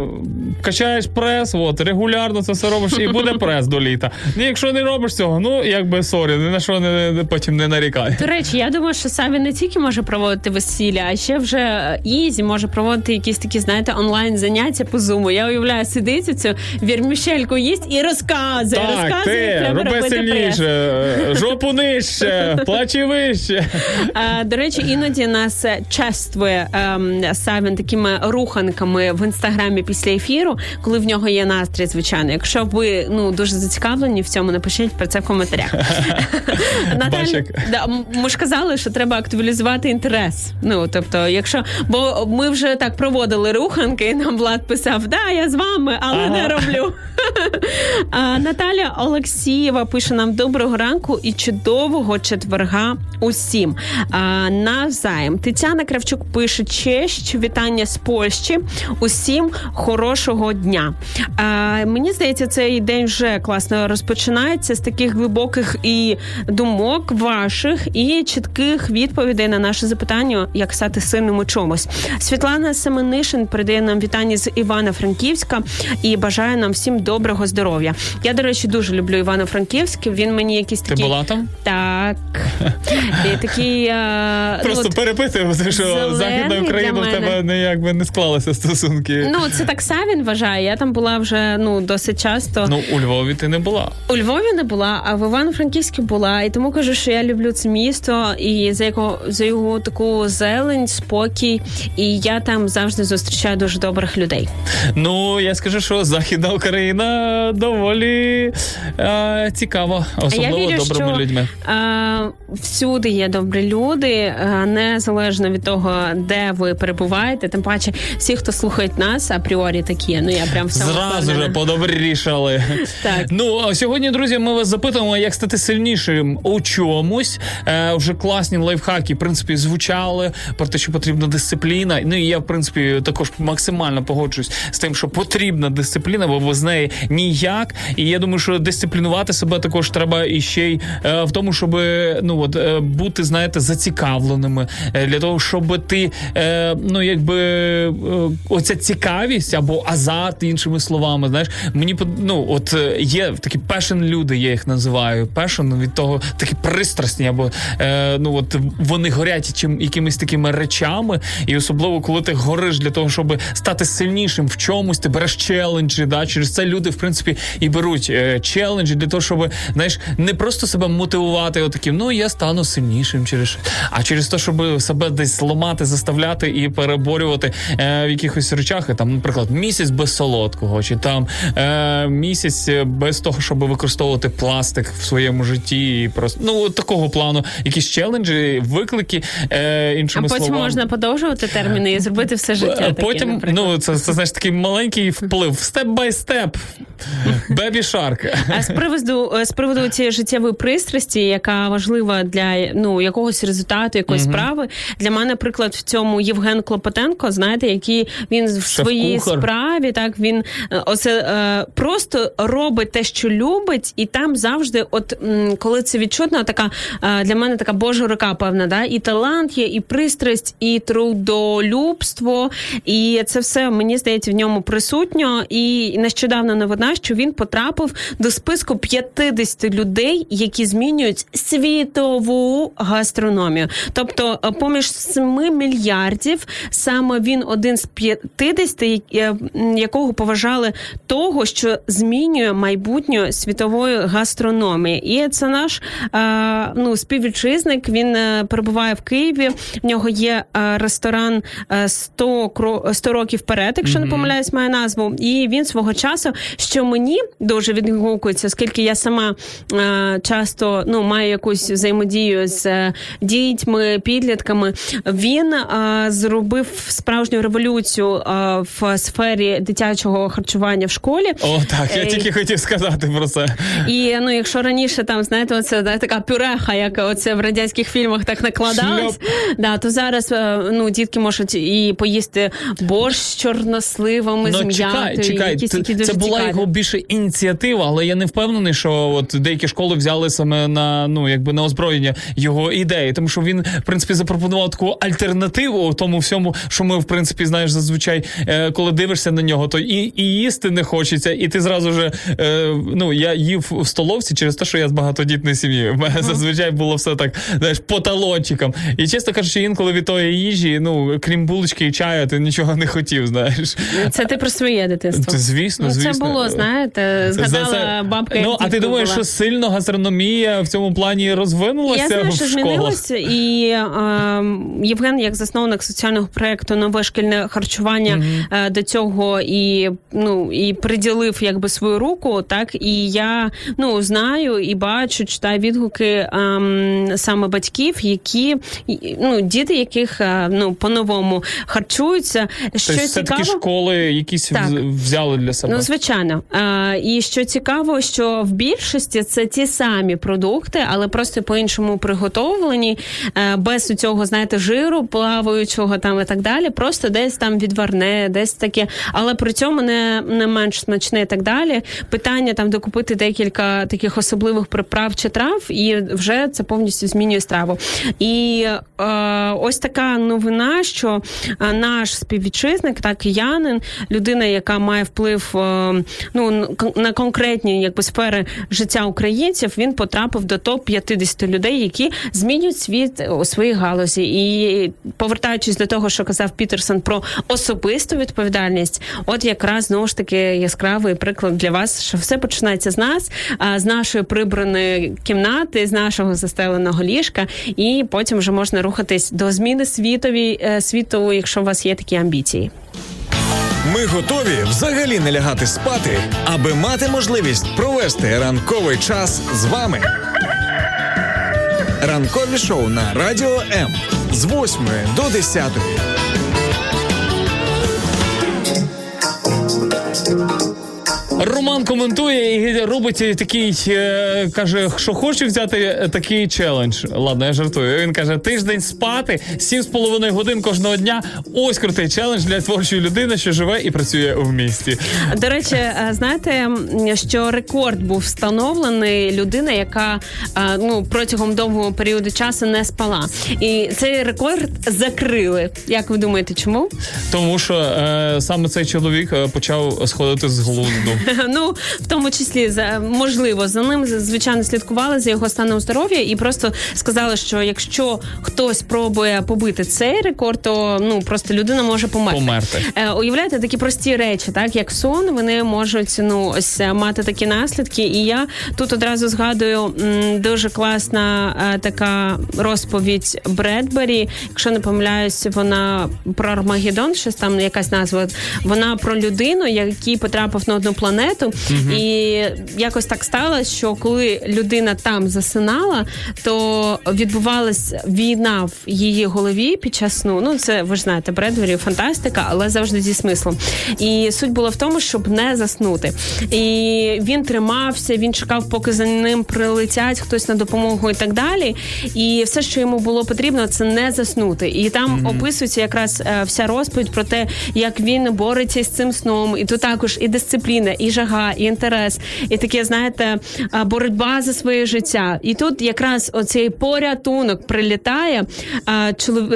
качаєш прес, от регулярно це все робиш, і буде прес до літа. Ні, якщо не робиш цього, ну якби sorry, ні на що не, не- потім не нарікай. До речі, я думаю, що Савін не тільки може проводити весілля, а ще вже easy може проводити якісь такі, знаєте, онлайн заняття по зуму. Я уявляю, сидить цю вірмішельку їсть і розказує. Так, розказує, ти роби сильніше, жопу нижче, плачі вище. Е, До речі, іноді нас чествує ем, Савін такими руханками в інстаграмі після ефіру, коли в нього є настрій, звичайно. Якщо ви ну дуже зацікавлені в цьому, напишіть про це в коментарях. Наталь, да, ми ж казали, що треба актуалізувати інтерес. Ну тобто, якщо бо ми вже так проводили руханки, і нам Влад писав: Да, я з вами, але не роблю. А, Наталя Олексієва пише нам доброго ранку і чудового четверга усім. А, навзаєм. Тетяна Кравчук пише честь, вітання з Польщі. Усім хорошого дня. А, мені здається, цей день вже класно розпочинається з таких глибоких і думок ваших і чітких відповідей на наше запитання, як стати сильним у чомусь. Світлана Семенишин передає нам вітання з Івано-Франківська і бажає нам всім доброго здоров'я. Я, до речі, дуже люблю Івано-Франківськ. Він мені якийсь Ти була там? так. І такий е, Просто ну, от- перепитую, що Західна Україна в тебе ніяк би не склалися стосунки. Ну, це так Савін вважає. Я там була вже ну досить часто. Ну, у Львові ти не була. У Львові не була, а в Івано-Франківську була. І тому кажу, що я люблю це місто і за його за його таку зелень, спокій. І я там завжди зустрічаю дуже добрих людей. Ну, я скажу, що Західна Україна доволі е, цікава, особливо я вірю, добрими що, людьми. Е, всюди є добрі люди, е, незалежно від того, де ви перебуваєте. Тим паче, всі, хто слухають нас, апріорі такі. Ну я прям в Зразу же подобрішали. Так. Ну а сьогодні, друзі, ми вас запитуємо, як стати сильнішим у чомусь. Е, вже класні лайфхаки, в принципі, звучали про те, що потрібна дисципліна. Ну і я, в принципі, також максимально погоджуюсь з тим, що потрібна дисципліна, бо без неї ніяк. І я думаю, що дисциплінувати себе також треба і ще й е, в тому, щоб ну от е, бути, знаєте, зацікавленими е, для того, щоб ти е, ну якби е, оця цікавість або азарт, іншими словами, знаєш, мені ну от е, є такі пешен люди, я їх називаю. Пешен від того такі пристрасні, або е, ну от вони горять чим якимись такими речами, і особливо коли ти гориш для того, щоб стати сильнішим в чомусь, ти береш челенджі. Да, через це люди в принципі і беруть е, челенджі для того, щоб знаєш, не просто себе мотивувати, отаким, ну я стану сильнішим через, а через те, щоб себе десь зламати, заставляти і переборювати е, в якихось речах, і там, наприклад, місяць без солодкого, чи там е, місяць без того, щоб використовувати пластик в своєму житті, і просто ну такого плану, якісь челенджі, виклики е, А потім словами. можна подовжувати терміни і зробити все життя. А потім, наприклад. ну це, це знаєш такий маленький вплив, step by step, baby shark. А з приводу з приводу цієї життєвої пристрасті, яка важлива для ну якогось результату, якоїсь справи. Для мене, наприклад, в цьому Євген Клопотенко, знаєте, який він в своїй Шеф-кухар. Справі, так він е, оце е, просто робить те, що любить, і там завжди, от коли це відчутно, така е, для мене така божа рука, певна, да, і талант є, і пристрасть, і трудолюбство, і це все мені здається в ньому присутньо. І нещодавно новина, що він потрапив до списку 50 людей, які змінюють світову гастрономію. Тобто, поміж 7 мільярдів саме він один з 50, я- я- м, якого поважали того, що змінює майбутнє світової гастрономії. І це наш е, ну, співвітчизник. Він е, перебуває в Києві. В нього є е, ресторан е, 100, кро- 100 років вперед, якщо не помиляюсь, має назву. І він свого часу, що мені дуже відгукується, оскільки я сама часто ну, маю якусь взаємодію з дітьми, підлітками. Він зробив справжню революцію в сфері дитячого харчування в школі. О, так, я Е, тільки хотів сказати про це. І ну, якщо раніше там знаєте, оце да, така пюреха, як оце в радянських фільмах так накладалось, да, то зараз е, ну дітки можуть і поїсти борщ з чорносливами, з Ну, м'ятою, чекай, чекай, якісь це, такі дуже це була цікаві. його більше ініціатива, але я не впевнений, що от деякі школи взяли саме на ну якби на озброєння його ідеї, тому що він в принципі запропонував таку альтернативу тому всьому, що ми в принципі знаєш зазвичай, е, коли дивишся на нього, то і, і їсти не хочеться, і ти зразу же е, ну я їв в столовці через те, що я з багатодітної сім'ї. У мене зазвичай було все так, знаєш, по талончикам. І чесно кажучи, інколи від тої їжі, ну крім булочки і чаю, ти нічого не хотів. Знаєш, Це ти про своє дитинство. Це, звісно, ну, звісно. Це було, знаєте, згадала За це- бабка. Ну, а ти думаєш, була. що сильно гастрономія в цьому плані розвинулася Я знаю, в що змінилося, і е, Євген, як засновник соціального проекту нове шкільне харчування е, до цього і ну і приділив якби свою руку, так і я ну знаю і бачу, читаю відгуки ем, саме батьків, які ну діти, яких е, ну по-новому харчуються. Що Тобто все таки цікаво, школи якісь Так. взяли для себе. Ну, звичайно. Е, і що цікаво, що в більшості це ті самі продукти, але просто по-іншому приготовлені, е, без цього, знаєте, жиру плаваючого там і так далі. Просто десь там відварне, десь таке, але при цьому не, не менш смачне і так далі. Питання там докупити декілька таких особливих приправ чи трав, і вже це повністю змінює страву. І е, ось така новина, що е, наш співвітчизник, так киянин, людина, яка має вплив е, ну на конкретні якби сфери життя українців, він потрапив до топ 50 людей, які змінюють світ у своїй галузі. І повертаючись до того, що казав Пітерсон про особисту відповідальність, от якраз знову ж таки яскравий приклад для вас, що все починається з нас, з нашої прибраної кімнати, з нашого застеленого ліжка, і потім вже можна рухатись до зміни світові е, світу, якщо у вас є такі амбіції. Ми готові взагалі не лягати спати, аби мати можливість провести ранковий час з вами. Ранкові шоу на Радіо М з 8 до 10. Роман коментує і робить такий, е, каже, що хоче взяти такий челендж. Ладно, я жартую. Він каже: тиждень спати, 7,5 годин кожного дня. Ось крутий челендж для творчої людини, що живе і працює в місті. До речі, е, знаєте, що рекорд був встановлений людина, яка е, ну протягом довгого періоду часу не спала, і цей рекорд закрили. Як ви думаєте, чому? Тому що е, саме цей чоловік почав сходити з глузду. Ну в тому числі за можливо за ним звичайно слідкували за його станом здоров'я і просто сказали, що якщо хтось пробує побити цей рекорд, то ну просто людина може померти. Померти. Е, уявляєте, такі прості речі, так як сон, вони можуть ну ось е, мати такі наслідки. І я тут одразу згадую м, дуже класна е, така розповідь Бредбері. Якщо не помиляюсь, вона про Армагеддон, щось там якась назва. Вона про людину, який потрапив на одну планету, і якось так сталося, що коли людина там засинала, то відбувалася війна в її голові під час сну. Ну це ви ж знаєте, Бредбері фантастика, але завжди зі смислом. І суть була в тому, щоб не заснути. І він тримався, він чекав, поки за ним прилетять хтось на допомогу і так далі. І все, що йому було потрібно, це не заснути. І там описується якраз е, вся розповідь про те, як він бореться з цим сном. І тут також і дисципліна, і жага, і інтерес, і таке, знаєте, боротьба за своє життя. І тут якраз оцей порятунок прилітає.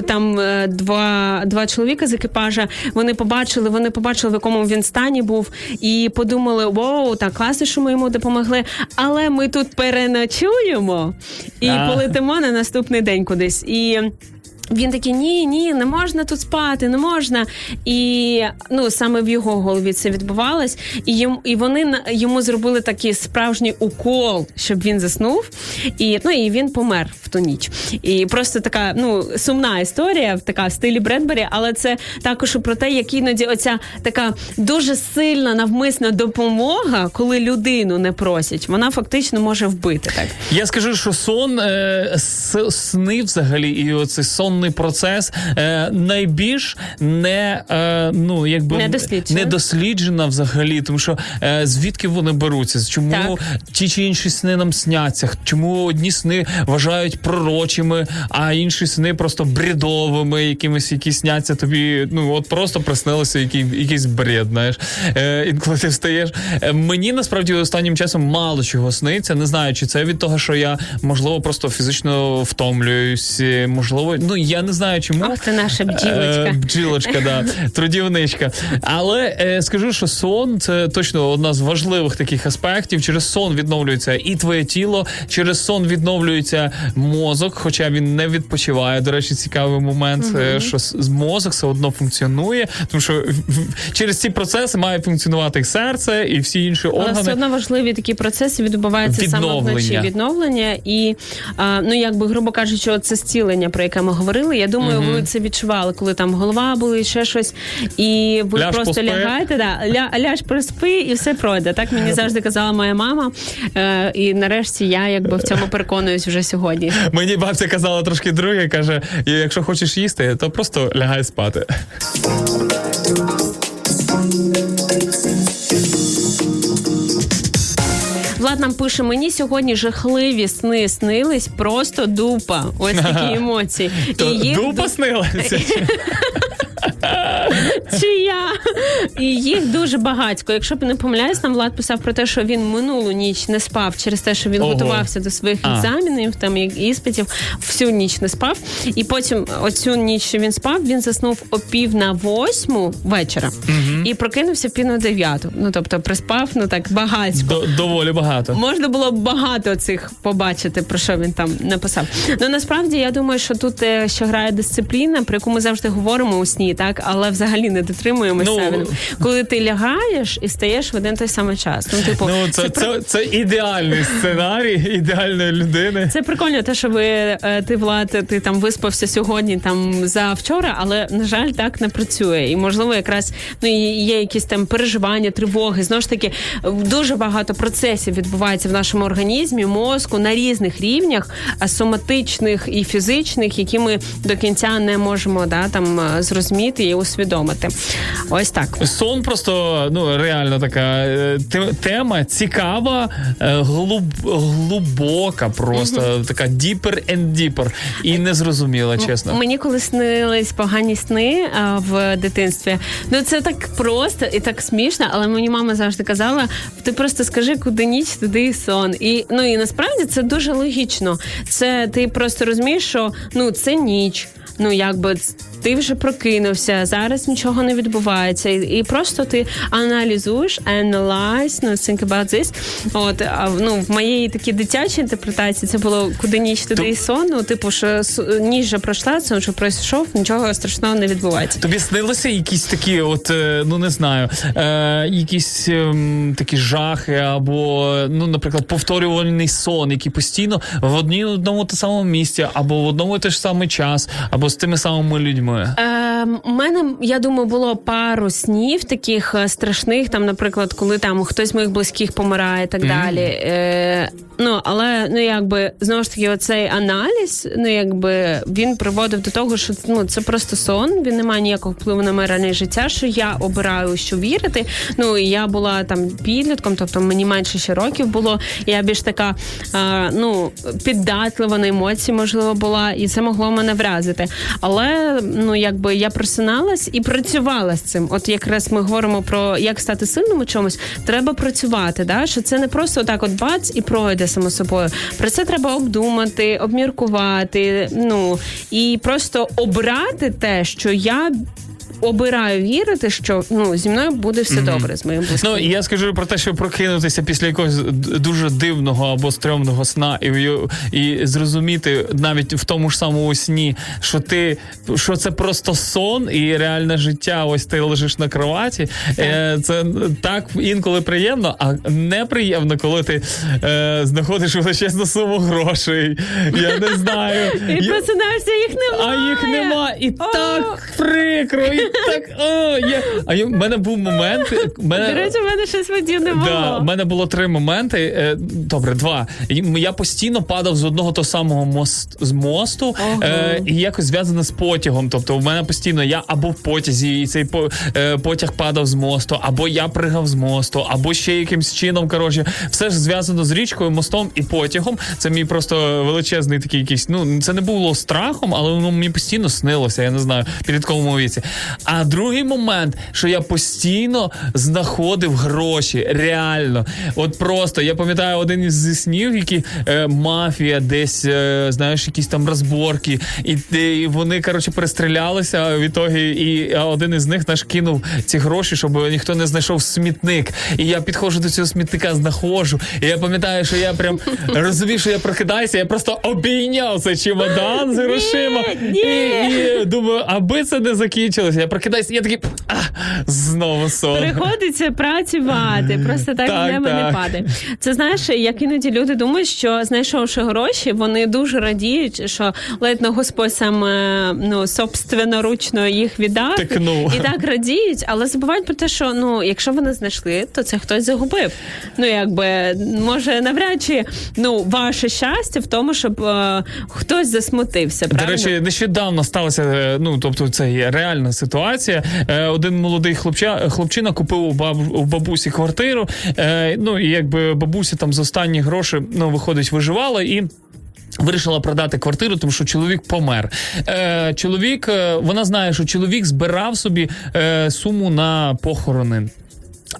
Там е, два, два чоловіка з екіпажа. Вони побачили, вони побачили, в якому він стані був, і подумали: вау, так класно, що ми йому допомогли. Але ми тут переночуємо і А. полетимо на наступний день кудись. І він такий: ні, ні, не можна тут спати, не можна. І ну саме в його голові це відбувалось. І йому, і вони йому зробили такий справжній укол, щоб він заснув. І ну і він помер в ту ніч. І просто така ну сумна історія, така в стилі Бредбері, але це також і про те, як іноді оця така дуже сильна навмисна допомога, коли людину не просять, вона фактично може вбити так. Я скажу, що сон, е, сни взагалі, і оцей сонний сонний процес е, найбільш не е, ну якби Недосліджена. недосліджена взагалі, тому що е, звідки вони беруться? Чому ті чи інші сни нам сняться? Чому одні сни вважають пророчими, а інші сни просто бредовими, якимись, які сняться тобі. Ну от просто приснилося який, якийсь бред. Знаєш, е, інколи ти встаєш. Е, мені насправді останнім часом мало чого сниться. Не знаю, чи це від того, що я можливо просто фізично втомлююсь, можливо, ну я не знаю чому. Ох, ти наша бджілочка. Е, бджілочка, да, трудівничка. Але е, скажу, що сон це точно одна з важливих таких аспектів. Через сон відновлюється і твоє тіло, через сон відновлюється мозок, хоча він не відпочиває. До речі, цікавий момент, е, що мозок все одно функціонує, тому що через ці процеси має функціонувати і серце, і всі інші Але все одно важливі такі процеси відбуваються саме вночі. Відновлення і а, ну якби грубо кажучи, це зцілення, про яке ми говорили. Я думаю, ви це відчували, коли там голова були, ще щось, і ви Ляж просто поспи. лягаєте, да, ля, ляж приспи, і все пройде. Так мені завжди казала моя мама. Е, і нарешті я якби в цьому переконуюсь вже сьогодні. Мені бабця казала трошки друге, каже: якщо хочеш їсти, то просто лягай спати. Влад нам пише: мені сьогодні жахливі сни снились, просто дупа. Ось такі емоції. І їх дупа снилася? чи я. І їх дуже багатько. Якщо б не помиляюсь, нам Влад писав про те, що він минулу ніч не спав через те, що він Ого. готувався до своїх А. екзаменів, там іспитів, всю ніч не спав. І потім оцю ніч, що він спав, він заснув о пів на восьму вечора і прокинувся пів на дев'яту. Ну тобто приспав, ну так багатько. До, доволі багато. Можна було б багато цих побачити, про що він там написав. Ну насправді я думаю, що тут е, ще грає дисципліна, про яку ми завжди говоримо у сні, так але взагалі не дотримуємося. Ну, коли ти лягаєш і стаєш в один той самий час. Ну, типу, Ну, це, при- це, це ідеальний сценарій ідеальної людини. це прикольно, те, що ви е, ти Влад, ти там виспався сьогодні, там за вчора, але на жаль, так не працює. І можливо, якраз ну є якісь там переживання, тривоги. Знову ж таки, дуже багато процесів відбувається в нашому організмі, мозку на різних рівнях, а соматичних і фізичних, які ми до кінця не можемо да там е, зрозуміти і усвідомити. Ось так. Сон просто ну реально така е, тема цікава, е, глуб, глибока, просто така deeper and deeper. І незрозуміла, чесно. Мені коли снились погані сни а, в дитинстві, ну це так просто і так смішно, але мені мама завжди казала: ти просто скажи, куди ніч, туди і сон. І ну і насправді це дуже логічно. Це ти просто розумієш, що ну це ніч. Ну, якби ти вже прокинувся, зараз нічого не відбувається, і, і просто ти аналізуєш, analyze, ну, think about this. От а, ну, в моєї такій дитячій інтерпретації це було куди ніч, туди і сон. Ну, типу, що ніч вже пройшла, сон вже пройшов, нічого страшного не відбувається. Тобі снилися якісь такі, от е, ну не знаю, е, якісь ем, такі жахи, або, ну, наприклад, повторювальний сон, який постійно в одній одному та самому місці, або в одному і той ж самий час, або з тими самими людьми. Е, у мене, я думаю, було пару снів таких е, страшних, там, наприклад, коли там хтось з моїх близьких помирає і так далі. Е, ну, але ну якби знову ж таки, оцей аналіз, ну якби він приводив до того, що ну це просто сон, він не має ніякого впливу на моє реальне життя, що я обираю, що вірити. Ну і я була там підлітком, тобто мені менше ще років було. Я більш така е, ну піддатлива на емоції, можливо, була, і це могло мене вразити. Але ну якби я просиналась і працювала з цим. От якраз ми говоримо про як стати сильним у чомусь, треба працювати. Да? Що це не просто так, от бац і пройде само собою. Про це треба обдумати, обміркувати. Ну і просто обрати те, що я. Обираю вірити, що ну зі мною буде все добре з моїм близьким. Ну, я скажу про те, що прокинутися після якогось дуже дивного або стрьомного сна, і, і зрозуміти навіть в тому ж самому сні, що ти що це просто сон і реальне життя. Ось ти лежиш на кроваті. Е, це так інколи приємно, а неприємно, коли ти е, знаходиш величезну суму грошей. Я не знаю. І просинаєшся, їх немає. а їх нема, і так прикро, і так, о, я, а я, в мене був момент. Мене, До речі, в мене щось подібне було. Да, в мене було три моменти. Е, Добре, два. Я постійно падав з одного того самого мост, з мосту, е, і якось зв'язано з потягом. Тобто, в мене постійно я або в потязі, і цей по- е, потяг падав з мосту, або я пригав з мосту, або ще якимсь чином. Коротше, все ж зв'язано з річкою, мостом і потягом. Це мій просто величезний такий якийсь. Ну це не було страхом, але воно мені постійно снилося. Я не знаю, під якому віці. А другий момент, що я постійно знаходив гроші, реально. От просто я пам'ятаю один із снів, які е, мафія, десь е, знаєш, якісь там розборки, і, і вони коротше перестрілялися в ітогі, і один із них наш кинув ці гроші, щоб ніхто не знайшов смітник. І я підходжу до цього смітника, знаходжу. І я пам'ятаю, що я прям розумію, що я прокидаюся, я просто обійняв цей чемодан з грошима. І, і думаю, аби це не закінчилося. Я прокидаюся, я такий а, знову сон. Приходиться працювати, просто так, Так, з неба не падає. Це знаєш, як іноді люди думають, що знайшовши гроші, вони дуже радіють, що ледь на Господь сам е, ну собственноручно їх віддав і так радіють, але забувають про те, що ну, якщо вони знайшли, то це хтось загубив. Ну якби може навряд чи ну ваше щастя в тому, щоб е, хтось засмутився. До речі, нещодавно сталася, е, ну тобто, це є реальна ситуація. Е, Один молодий хлопча, хлопчина купив у, баб, у бабусі квартиру. Е, ну і якби бабуся там з останні гроші ну, виходить, виживала і. Вирішила продати квартиру, тому що чоловік помер. Е, чоловік, е, вона знає, що чоловік збирав собі е, суму на похорони.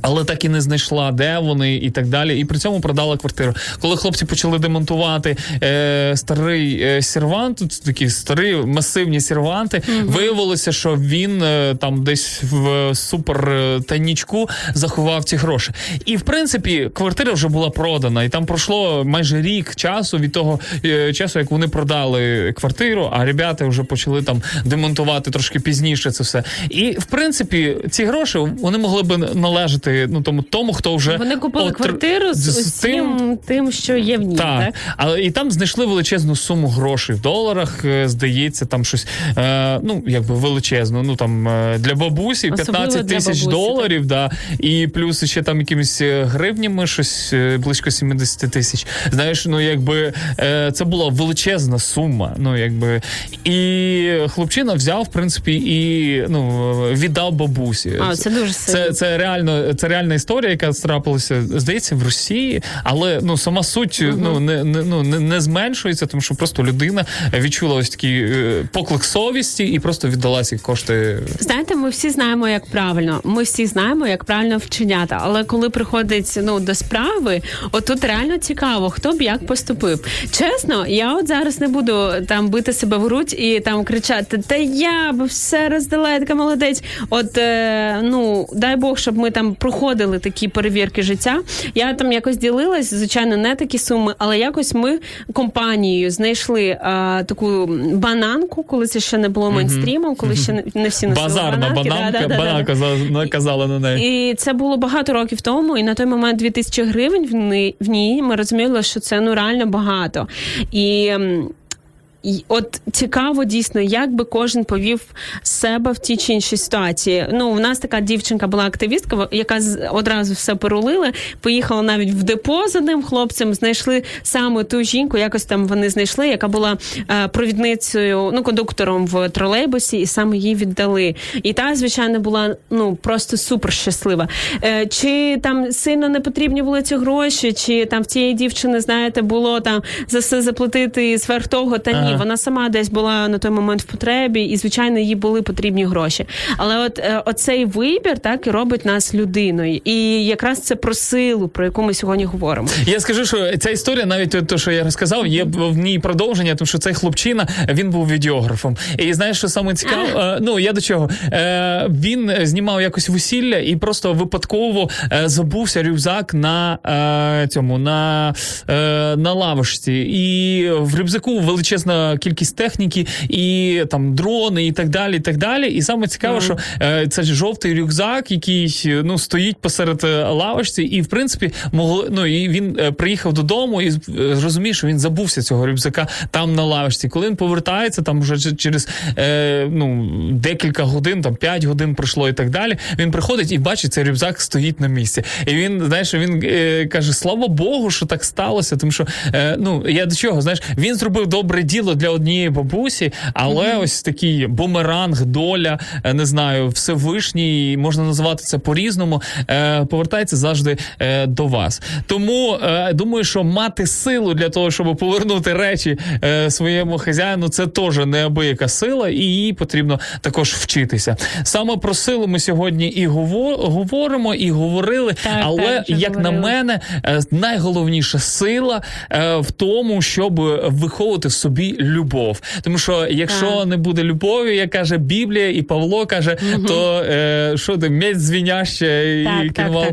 Але так і не знайшла, де вони і так далі. І при цьому продала квартиру. Коли хлопці почали демонтувати е, старий е, сервант, тут такі старі масивні серванти, виявилося, що він е, там десь в супер е, тайнічку заховав ці гроші. І в принципі, квартира вже була продана, і там пройшло майже рік часу від того е, часу, як вони продали квартиру, а ребята вже почали там демонтувати трошки пізніше це все. І в принципі, ці гроші вони могли би належати ну тому, тому хто вже Вони купили отр- квартиру з, з тим, тим, що є в ній. Так. так, але і там знайшли величезну суму грошей в доларах. е, Здається, там щось е, ну якби величезну. Ну там е, для бабусі 15 для тисяч бабусі, доларів, да, і плюс ще там якимись е, гривнями, щось близько 70 тисяч. Знаєш, ну якби е, це була величезна сума. Ну якби і хлопчина взяв, в принципі, і ну віддав бабусі. А, це дуже сильно. Це, це реально це реальна історія, яка трапилася, здається, в Росії, але ну сама суть ну не, не ну не, не зменшується, тому що просто людина відчула ось такий е, поклик совісті і просто віддала ці кошти. Знаєте, ми всі знаємо, як правильно. Ми всі знаємо, як правильно вчиняти. Але коли приходить ну до справи, отут реально цікаво, хто б як поступив. Чесно, я от зараз не буду там бити себе в грудь і там кричати: Та я б все роздала, я така молодець. От е, ну дай Бог, щоб ми там проходили такі перевірки життя. Я там якось ділилась, звичайно, не такі суми, але якось ми компанією знайшли е, таку бананку, коли це ще не було мейнстрімом, коли ще не, не всі носили Базарна бананки. бананка, Да-да-да-да. бананка наказала на неї. І це було багато років тому, і на той момент 2000 гривень в ній, в ній ми розуміли, що це ну реально багато. І. от цікаво дійсно, як би кожен повів себе в тій чи іншій ситуації. Ну, у нас така дівчинка була активістка, яка одразу все перулила, поїхала навіть в депо за ним хлопцем, знайшли саме ту жінку, якось там вони знайшли, яка була е, провідницею, ну кондуктором в тролейбусі, і саме їй віддали. І та, звичайно, була ну просто супер щаслива. Е, чи там сильно не потрібні були ці гроші, чи там в цієї дівчини, знаєте, було там за все заплатити сверх того, та ні, Ага. вона сама десь була на той момент в потребі, і звичайно, їй були потрібні гроші. Але от е, оцей вибір так і робить нас людиною, і якраз це про силу, про яку ми сьогодні говоримо. Я скажу, що ця історія, навіть те, що я розказав, є в ній продовження, тому що цей хлопчина він був відеографом. І знаєш, що саме цікаво? Е, Ну я до чого? Е, Він знімав якось весілля і просто випадково забувся рюкзак на цьому на, на лавочці. І в рюкзаку величезна кількість техніки, і там дрони, і так далі. І так далі. І саме цікаве, що е, це ж жовтий рюкзак, який ну стоїть посеред е, лавочці, і в принципі могли, ну і він е, приїхав додому і зрозумів, що він забувся цього рюкзака там на лавочці. Коли він повертається, там вже через е, ну декілька годин, там 5 годин пройшло і так далі. Він приходить і бачить, цей рюкзак стоїть на місці. І він, знаєш, він е, каже: слава Богу, що так сталося. Тому що е, ну я до чого, знаєш, він зробив добре діло для однієї бабусі, але ось такий бумеранг, доля, е, не знаю, Всевишній, можна називати це по-різному, е, повертається завжди е, до вас. Тому думаю, що мати силу для того, щоб повернути речі своєму хазяїну, це теж неабияка сила, і їй потрібно також вчитися. Саме про силу ми сьогодні і гово- говоримо, і говорили, Так, але так, як на мене, найголовніша сила в тому, щоб виховувати в собі любов. Тому що якщо Так. не буде любові, як каже Біблія, і Павло каже, то е, що ти медь звіняще і Так, так, кінвал,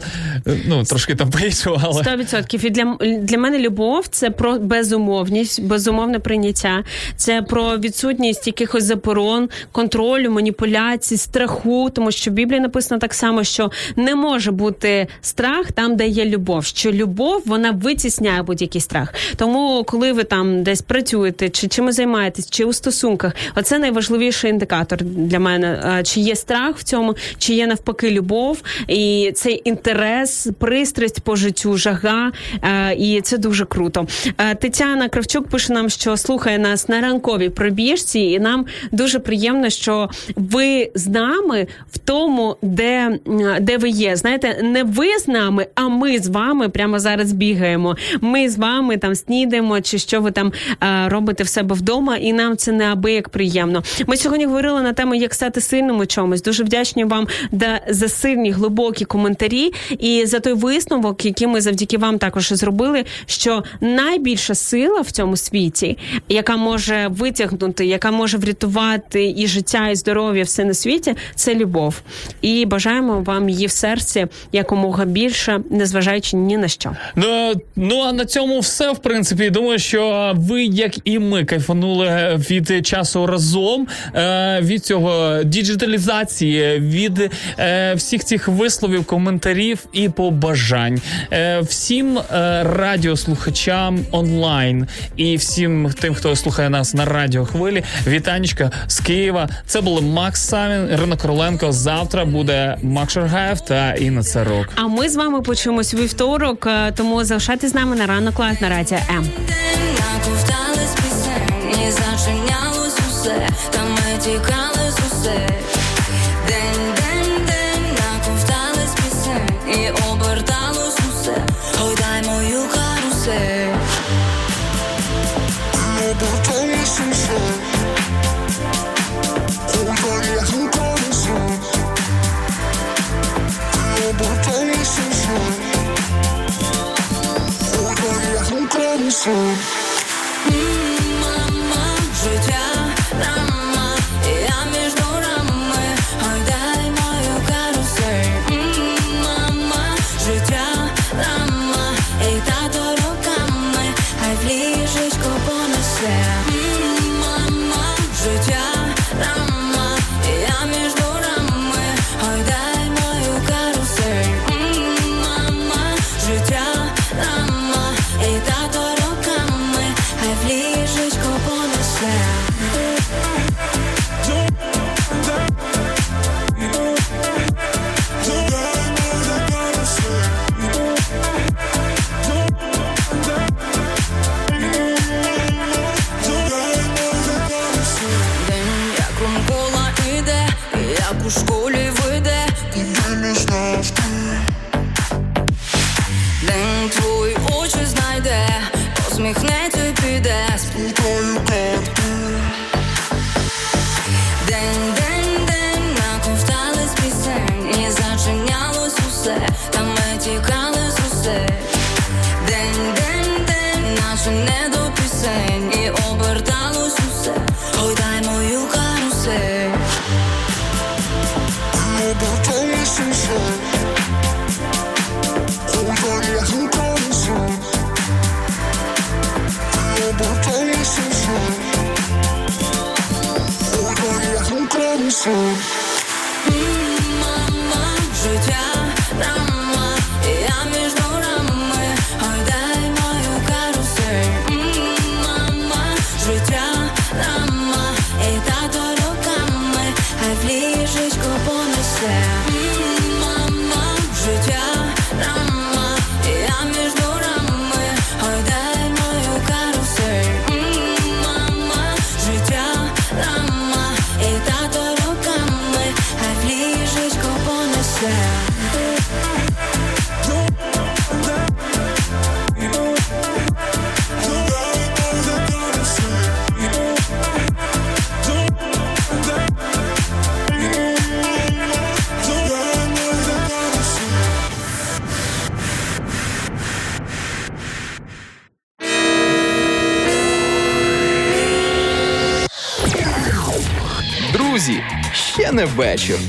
е, ну трошки там по-іншому, але Сто відсотків. І для, для мене любов це про безумовність, безумовне прийняття. Це про відсутність якихось заборон, контролю, маніпуляцій, страху. Тому що в Біблії написано так само, що не може бути страх там, де є любов. Що любов вона витісняє будь-який страх. Тому, коли ви там десь працюєте, чи чим займаєтесь, чи у стосунках, оце найважливіший індикатор для мене. Чи є страх в цьому, чи є навпаки любов, і цей інтерес, пристрасть по життю, жага, і це дуже круто. Тетяна Кравчук пише нам, що слухає нас на ранковій пробіжці, і нам дуже приємно, що ви з нами в тому, де, де ви є. Знаєте, не ви з нами, а ми з вами прямо зараз бігаємо. Ми з вами там снідаємо, чи що ви там робите в себе вдома, і нам це неабияк приємно. Ми сьогодні говорили на тему, як стати сильним у чомусь. Дуже вдячні вам за сильні глибокі коментарі і за той висновок, який ми завдяки вам також зробили. Що найбільша сила в цьому світі, яка може витягнути, яка може врятувати і життя, і здоров'я, все на світі, це любов. І бажаємо вам її в серці якомога більше, незважаючи ні на що. Ну, ну а на цьому все, в принципі. Думаю, що ви, як і ми, кайфанули від часу разом, е, від цього діджиталізації, від е, всіх цих висловів, коментарів і побажань. Е, всім радіослухачам онлайн і всім тим, хто слухає нас на радіохвилі. Вітанечка з Києва. Це були Макс Савін, Ірина Короленко. Завтра буде Макс Шаргаєв та Інна Царук. А ми з вами почуємось вівторок, тому залишайтесь з нами на ранок лайф на радіо М. Зачинялось усе, та ми тікали з усе. День, день, день, наковтались пісень і оберталось усе. Гойдай мою карусель. Мама, вечір.